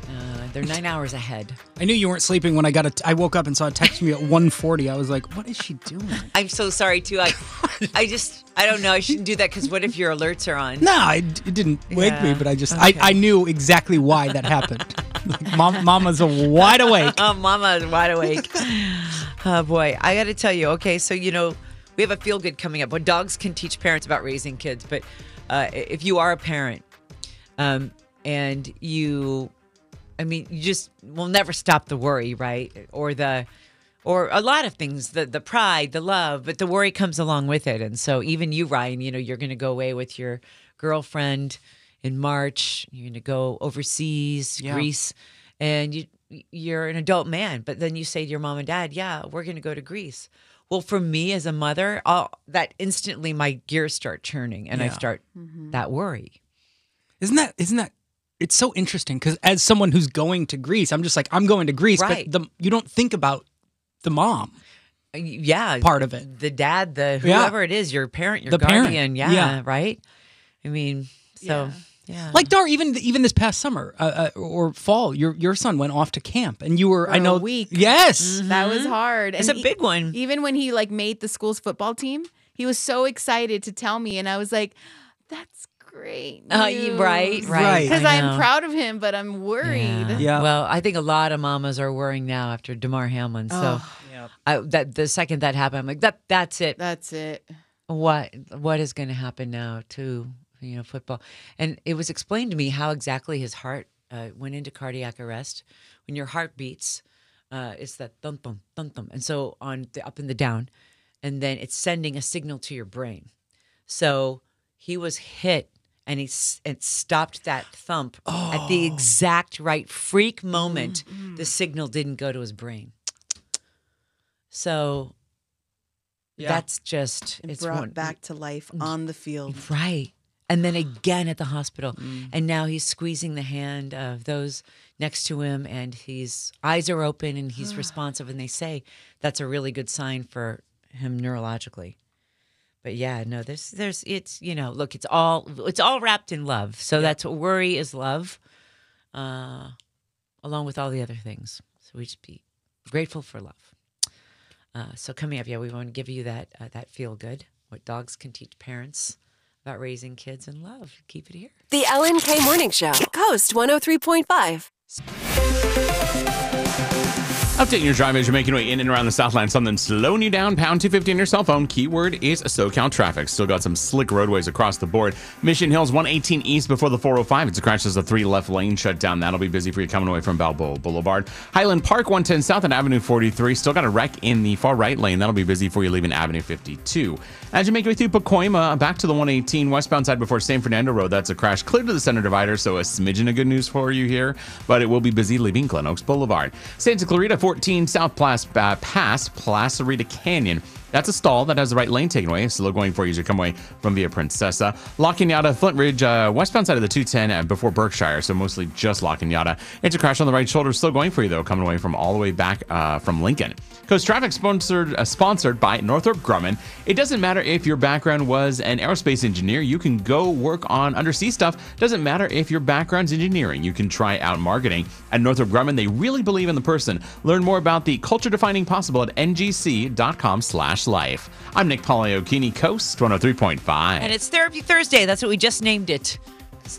Uh, they're nine hours ahead. I knew you weren't sleeping when I got a. I woke up and saw a text from you at 1:40. I was like, "What is she doing?" I'm so sorry too. I, I just, I don't know. I shouldn't do that because what if your alerts are on? No, I, it didn't wake me, but I just Okay. I, I knew exactly why that happened. Like, Mom, Mama's wide awake. oh, mama's wide awake. oh boy, I got to tell you. Okay, so you know we have a feel good coming up. What dogs can teach parents about raising kids, but uh, if you are a parent, um, and you, I mean, you just will never stop the worry, right? Or the, or a lot of things, the the pride, the love, but the worry comes along with it. And so even you, Ryan, you know, you're going to go away with your girlfriend in March. You're going to go overseas, Yeah. Greece, and you you're an adult man. But then you say to your mom and dad, "Yeah, we're going to go to Greece." Well, for me as a mother, I'll, that instantly my gears start churning, and I Yeah. start mm-hmm. that worry. Isn't that isn't that it's so interesting because as someone who's going to Greece, I'm just like I'm going to Greece, Right. but the you don't think about the mom. Uh, yeah, part of it. The dad, the Yeah. whoever it is, your parent, your The parent. guardian. Yeah, Yeah. right. I mean, so yeah. Like Dar, even even this past summer uh, uh, or fall, your your son went off to camp, and you were For I a know week. Yes, That was hard. It's And a big one. Even when he like made the school's football team, he was so excited to tell me, and I was like, "That's great, Uh, you- right, right. Because I I'm proud of him, but I'm worried." Yeah. Well, I think a lot of mamas are worrying now after Damar Hamlin. So Oh. I, that the second that happened, I'm like, that that's it. That's it. What what is going to happen now to you know football? And it was explained to me how exactly his heart uh, went into cardiac arrest. When your heart beats, uh, it's that thump thump thump thump, and so on the up and the down, and then it's sending a signal to your brain. So he was hit. And he it stopped that thump at the exact right freak moment. The signal didn't go to his brain. So Yeah. that's just And it's brought one, back to life on the field. right. And then again at the hospital. Mm. And now he's squeezing the hand of those next to him and his eyes are open and he's responsive and they say that's a really good sign for him neurologically. but yeah, no, there's there's it's you know, look, it's all it's all wrapped in love. So that's what worry is love, uh, along with all the other things. So we just be grateful for love. Uh, so coming up, yeah, we want to give you that uh, that feel good. What dogs can teach parents about raising kids in love. Keep it here. The Ellen K Morning Show, Coast 103.5. Updating your drive as you're making your way in and around the Southland. Something slowing you down. Pound 250 on your cell phone. Keyword is SoCal traffic. Still got some slick roadways across the board. Mission Hills 118 east before the 405. It's a crash. There's a three left lane shut down. That'll be busy for you coming away from Balboa Boulevard. Highland Park 110 south on Avenue 43. Still got a wreck in the far right lane. That'll be busy for you leaving Avenue 52. As you make your way through Pacoima, back to the 118 westbound side before San Fernando Road. That's a crash clear to the center divider. So a smidgen of good news for you here, but it will be busy leaving Glen Oaks Boulevard. Santa Clarita 14 South Plas, uh, past Placerita Canyon. That's a stall that has the right lane taken away. Still going for you come away from Via Princessa. La Cañada, Flint Ridge, uh, westbound side of the 210 uh, before Berkshire. So mostly just La Cañada. It's a crash on the right shoulder. Still going for you though, coming away from all the way back uh, from Lincoln. Coast Traffic sponsored uh, sponsored by Northrop Grumman. It doesn't matter if your background was an aerospace engineer. You can go work on undersea stuff. Doesn't matter if your background's engineering. You can try out marketing. At Northrop Grumman, they really believe in the person. Learn more about the culture-defining possible at ngc.com/life. I'm Nick Poliokini, Coast 103.5. And it's Therapy Thursday. That's what we just named it.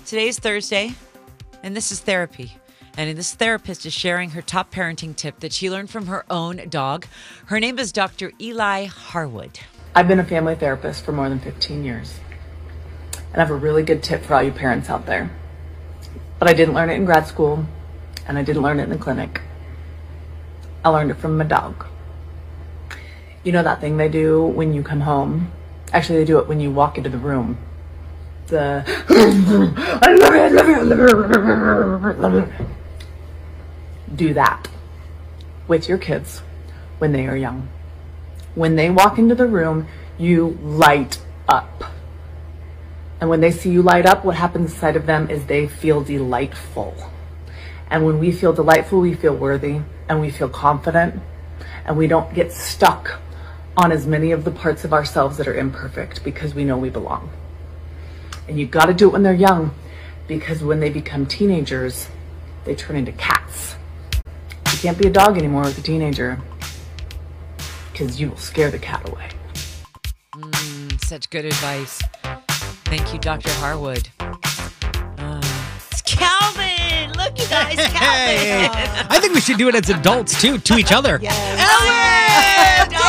Today's Thursday, and this is therapy. And this therapist is sharing her top parenting tip that she learned from her own dog. Her name is Dr. Eli Harwood. I've been a family therapist for more than 15 years. And I have a really good tip for all you parents out there. But I didn't learn it in grad school, and I didn't learn it in the clinic. I learned it from my dog. You know that thing they do when you come home? Actually, they do it when you walk into the room. The I love you, I love you, I love love you. Do that with your kids when they are young. When they walk into the room, you light up. And when they see you light up, what happens inside of them is they feel delightful. And when we feel delightful, we feel worthy and we feel confident and we don't get stuck on as many of the parts of ourselves that are imperfect because we know we belong. And you've got to do it when they're young because when they become teenagers, they turn into cats. You can't be a dog anymore with a teenager because you will scare the cat away. Mm, such good advice. Thank you, Dr. Harwood. Uh, it's Calvin. Look, you guys, Calvin. Hey, I think we should do it as adults too, to each other. At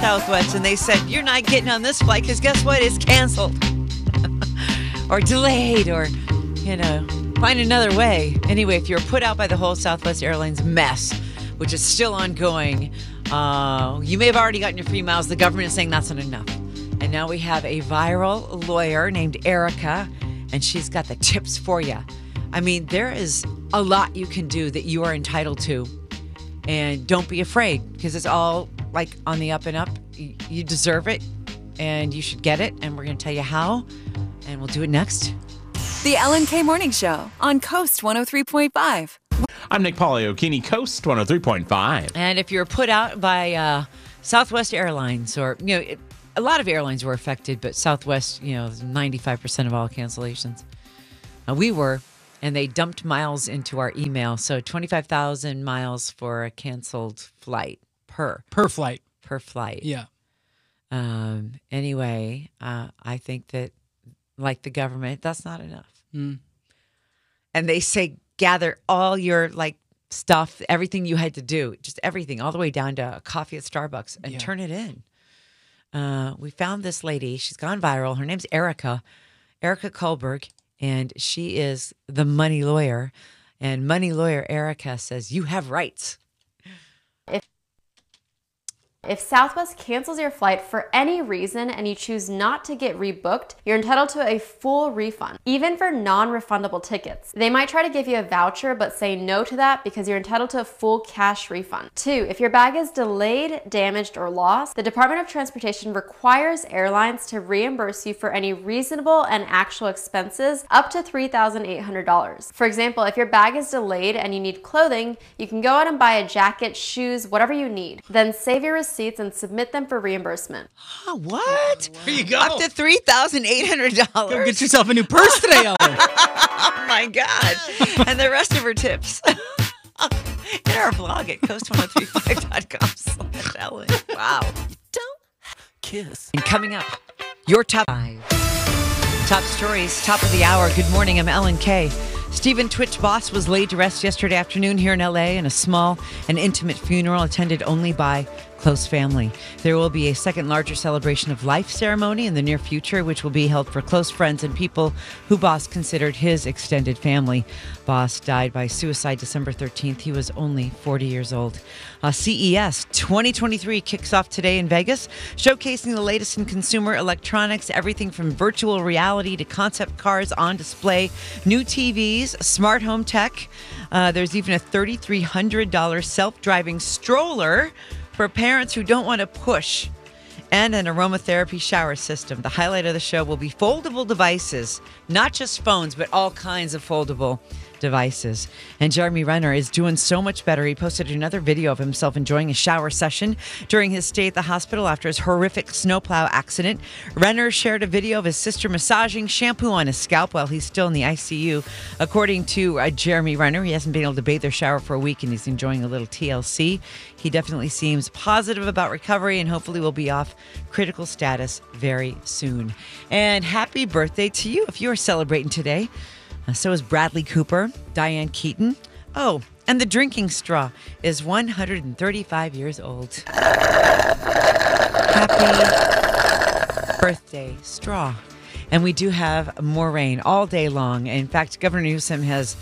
Southwest, and they said you're not getting on this flight because guess what? It's canceled or delayed, or you know, find another way. Anyway, if you're put out by the whole Southwest Airlines mess, which is still ongoing, uh, you may have already gotten your free miles. The government is saying that's not enough, and now we have a viral lawyer named Erica, and she's got the tips for you. I mean, there is a lot you can do that you are entitled to and don't be afraid because it's all like on the up and up. You, you deserve it and you should get it. And we're going to tell you how, and we'll do it next. The Ellen K Morning Show on Coast 103.5. I'm Nick Poliokini, Coast 103.5. And if you're put out by uh, Southwest Airlines, or, you know, it, a lot of airlines were affected, but Southwest, you know, 95% of all cancellations. Uh, we were, and they dumped miles into our email. So 25,000 miles for a canceled flight per. Per flight. Per flight. Yeah. Um, anyway, uh, I think that, like the government, that's not enough. Mm. And they say gather all your like stuff, everything you had to do, just everything, all the way down to a coffee at Starbucks, and Yeah. turn it in. Uh, we found this lady. She's gone viral. Her name's Erica, Erica Kullberg, and she is the money lawyer. And money lawyer Erica says you have rights. If Southwest cancels your flight for any reason and you choose not to get rebooked, you're entitled to a full refund, even for non refundable tickets. They might try to give you a voucher, but say no to that because you're entitled to a full cash refund. Two, if your bag is delayed, damaged, or lost, the Department of Transportation requires airlines to reimburse you for any reasonable and actual expenses up to $3,800. For example, if your bag is delayed and you need clothing, you can go out and buy a jacket, shoes, whatever you need. Then save your receipts and submit them for reimbursement. what? There you go. Up to three thousand eight hundred dollars. Go get yourself a new purse today, Ellen. oh my god! And the rest of her tips in our blog at coast1035.com slash Ellen. Wow. You don't kiss. And coming up, your top five. Top stories, top of the hour. Good morning. I'm Ellen Kay. Stephen Twitch Boss was laid to rest yesterday afternoon here in LA in a small and intimate funeral attended only by close family. There will be a second larger celebration of life ceremony in the near future, which will be held for close friends and people who Boss considered his extended family. Boss died by suicide December 13th. He was only 40 years old. Uh, CES 2023 kicks off today in Vegas, showcasing the latest in consumer electronics, everything from virtual reality to concept cars on display, new TVs, smart home tech. Uh, there's even a $3,300 self driving stroller for parents who don't want to push and an aromatherapy shower system. The highlight of the show will be foldable devices, not just phones, but all kinds of foldable devices. And Jeremy Renner is doing so much better. He posted another video of himself enjoying a shower session during his stay at the hospital after his horrific snowplow accident. Renner shared a video of his sister massaging shampoo on his scalp while he's still in the ICU. According to uh, Jeremy Renner, he hasn't been able to bathe or shower for a week and he's enjoying a little TLC. He definitely seems positive about recovery and hopefully will be off critical status very soon. And happy birthday to you if you are celebrating today. Uh, so is Bradley Cooper, Diane Keaton. Oh, and the drinking straw is 135 years old. Happy birthday, straw. And we do have more rain all day long. In fact, Governor Newsom has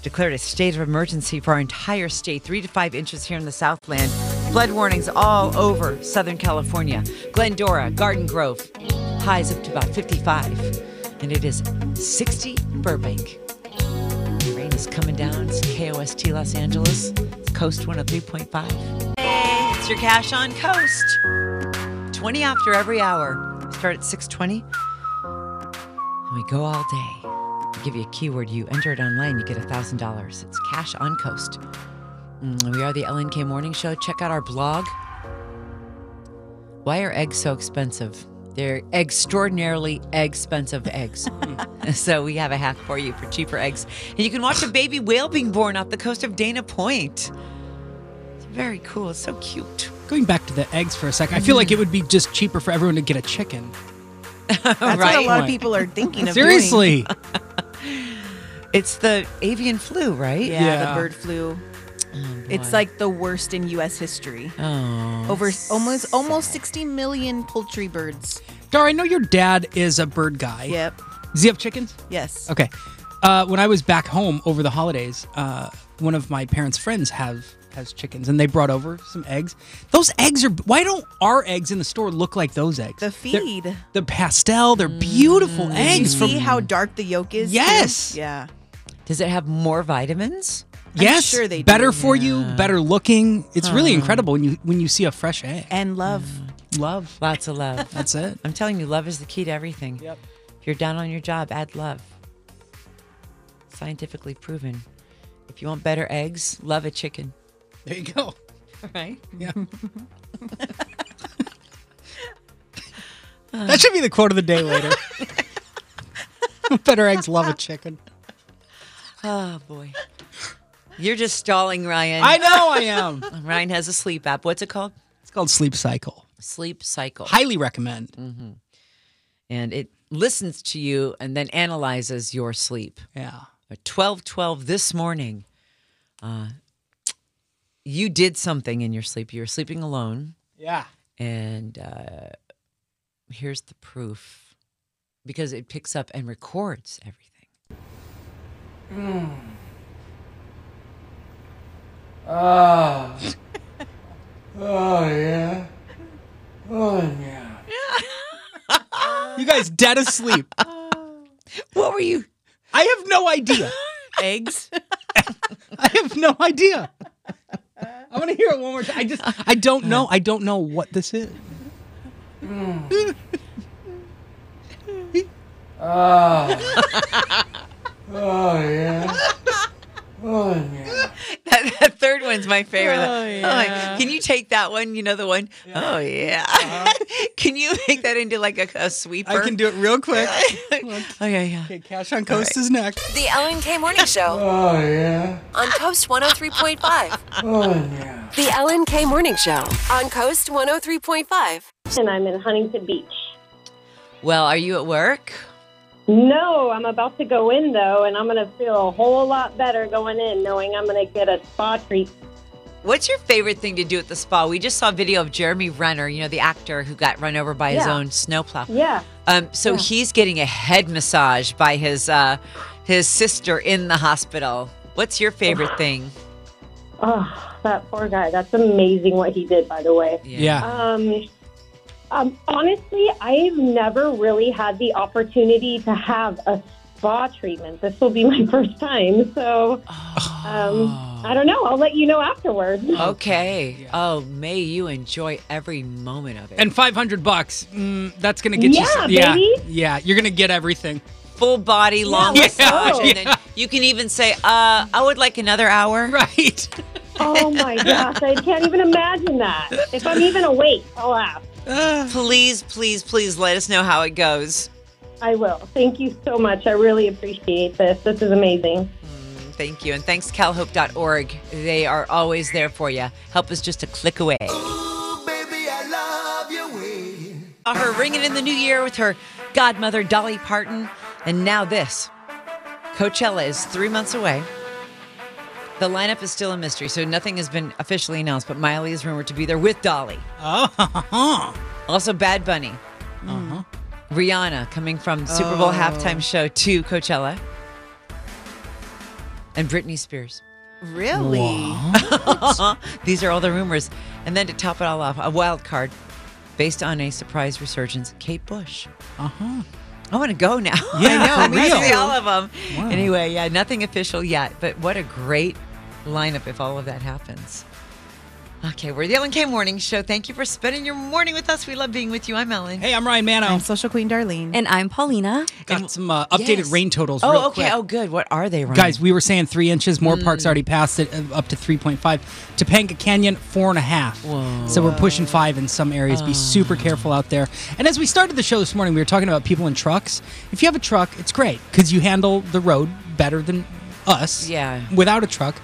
declared a state of emergency for our entire state, three to five inches here in the Southland. Flood warnings all over Southern California. Glendora, Garden Grove, highs up to about 55. And it is 60 Burbank. Rain is coming down. It's KOST Los Angeles. Coast 103.5. Hey, it's your cash on Coast. 20 after every hour. Start at 620. And we go all day. I give you a keyword. You enter it online, you get $1,000. It's cash on Coast. Mm, we are the Ellen K Morning Show. Check out our blog. Why are eggs so expensive? They're extraordinarily expensive eggs. Hmm. so we have a hack for you for cheaper eggs. And you can watch a baby whale being born off the coast of Dana Point. It's very cool. It's so cute. Going back to the eggs for a second, I feel like it would be just cheaper for everyone to get a chicken. That's what a lot of people are thinking of Seriously. doing. It's the avian flu, right? Yeah, Yeah. the bird flu. It's like the worst in U.S. history. Oh. Over almost almost 60 million poultry birds. Dar, I know your dad is a bird guy. Yep. Does he have chickens? Yes. Okay. Uh, when I was back home over the holidays, uh, one of my parents' friends have has chickens, and they brought over some eggs. Those eggs are. Why don't our eggs in the store look like those eggs? The feed, They're- feed. the pastel. They're beautiful Did eggs. you from see how dark the yolk is? too? Yes. Yeah. Does it have more vitamins? Yes, sure they better do. for you, better looking. It's really incredible when you when you see a fresh egg. And love. Mm. Love. Lots of love. That's it. I'm telling you, love is the key to everything. Yep. If you're down on your job, add love. Scientifically proven. If you want better eggs, love a chicken. There you go. Right? Yeah. that should be the quote of the day later. Better eggs love a chicken. Oh boy. You're just stalling, Ryan. I know I am. Ryan has a sleep app. What's it called? It's called Sleep Cycle. Sleep Cycle. Highly recommend. hmm And it listens to you and then analyzes your sleep. Yeah. At 1212 this morning, uh, you did something in your sleep. You were sleeping alone. Yeah. And uh, here's the proof because it picks up and records everything. Mm. Ah. oh, yeah. Oh, yeah. You guys dead asleep. what were you? I have no idea. Eggs. I have no idea. I want to hear it one more time. I just, I don't know. I don't know what this is. Oh. oh, yeah. Oh, yeah. That, that third one's my favorite. Oh, like, oh, yeah. can you take that one? You know the one? Oh yeah. Uh-huh. can you make that into like a, a sweeper? I can do it real quick. okay, oh, yeah. yeah. Okay, Cash on Coast is next. The Ellen K Morning Show Oh, yeah. on Coast 103.5. Oh, yeah. The Ellen K Morning Show on Coast 103.5. And I'm in Huntington Beach. Well, are you at work? No, I'm about to go in though, and I'm going to feel a whole lot better going in knowing I'm going to get a spa treat. What's your favorite thing to do at the spa? We just saw a video of Jeremy Renner, you know, the actor who got run over by his Yeah. own snowplow. Yeah. Um, so Yeah. he's getting a head massage by his uh, his sister in the hospital. What's your favorite thing? Oh, that poor guy. That's amazing what he did, by the way. Yeah. Um, um, honestly, I've never really had the opportunity to have a spa treatment. This will be my first time. So um, I don't know. I'll let you know afterwards. Okay. Oh, may you enjoy every moment of it. And 500 bucks. Mm, that's going to get you. Yeah, some- yeah. baby. Yeah. You're going to get everything. Full body, long Yeah, massage, and yeah. then you can even say, uh, "I would like another hour." Right. Oh my gosh, I can't even imagine that. If I'm even awake, I'll ask. please, please, please let us know how it goes. I will. Thank you so much. I really appreciate this. This is amazing. Mm, thank you. And thanks, calhope.org. They are always there for you. Help us just a click away. Saw Her ringing in the new year with her godmother, Dolly Parton. And now this Coachella is three months away. The lineup is still a mystery, so nothing has been officially announced, but Miley is rumored to be there with Dolly. Oh. Also, Bad Bunny. Uh-huh. Rihanna coming from Super Bowl Oh. halftime show to Coachella. And Britney Spears. Really? These are all the rumors. And then to top it all off, a wild card based on a surprise resurgence, Kate Bush. Uh huh. I want to go now. Yeah, I know. for I need real. see all of them. Wow. Anyway, yeah, nothing official yet, but what a great lineup if all of that happens. Okay, we're the Ellen K Morning Show. Thank you for spending your morning with us. We love being with you. I'm Ellen. Hey, I'm Ryan Manno. I'm Social Queen Darlene. And I'm Paulina. Got some uh, updated Yes. rain totals Oh, real okay. quick. Oh, good. What are they, Ryan? Guys, we were saying three inches. More Mm. parks already passed it, uh, up to 3.5. Topanga Canyon, four and a half. Whoa. So we're pushing five in some areas. Be super careful out there. And as we started the show this morning, we were talking about people in trucks. If you have a truck, it's great because you handle the road better than us Yeah. without a truck.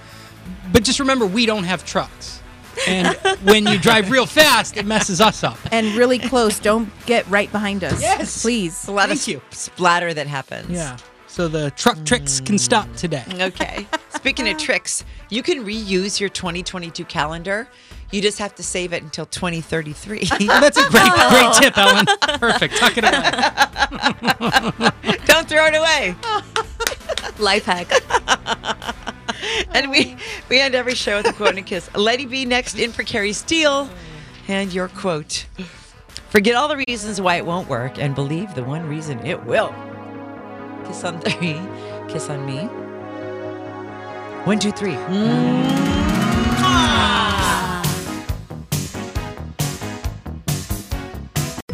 But just remember, we don't have trucks. And when you drive real fast, it messes us up. And really close. Don't get right behind us. Yes. Please. a lot Thank of you. splatter that happens. Yeah. So the truck tricks can mm. stop today. Okay. Speaking of tricks, you can reuse your 2022 calendar. You just have to save it until 2033. That's a great, great tip, Ellen. Perfect. Tuck it away. Don't throw it away. Life hack. And we we end every show with a quote and a kiss. Letty B next in for Carrie Steele. And your quote. Forget all the reasons why it won't work and believe the one reason it will. Kiss on three. Kiss on me. One, two, three. Mm.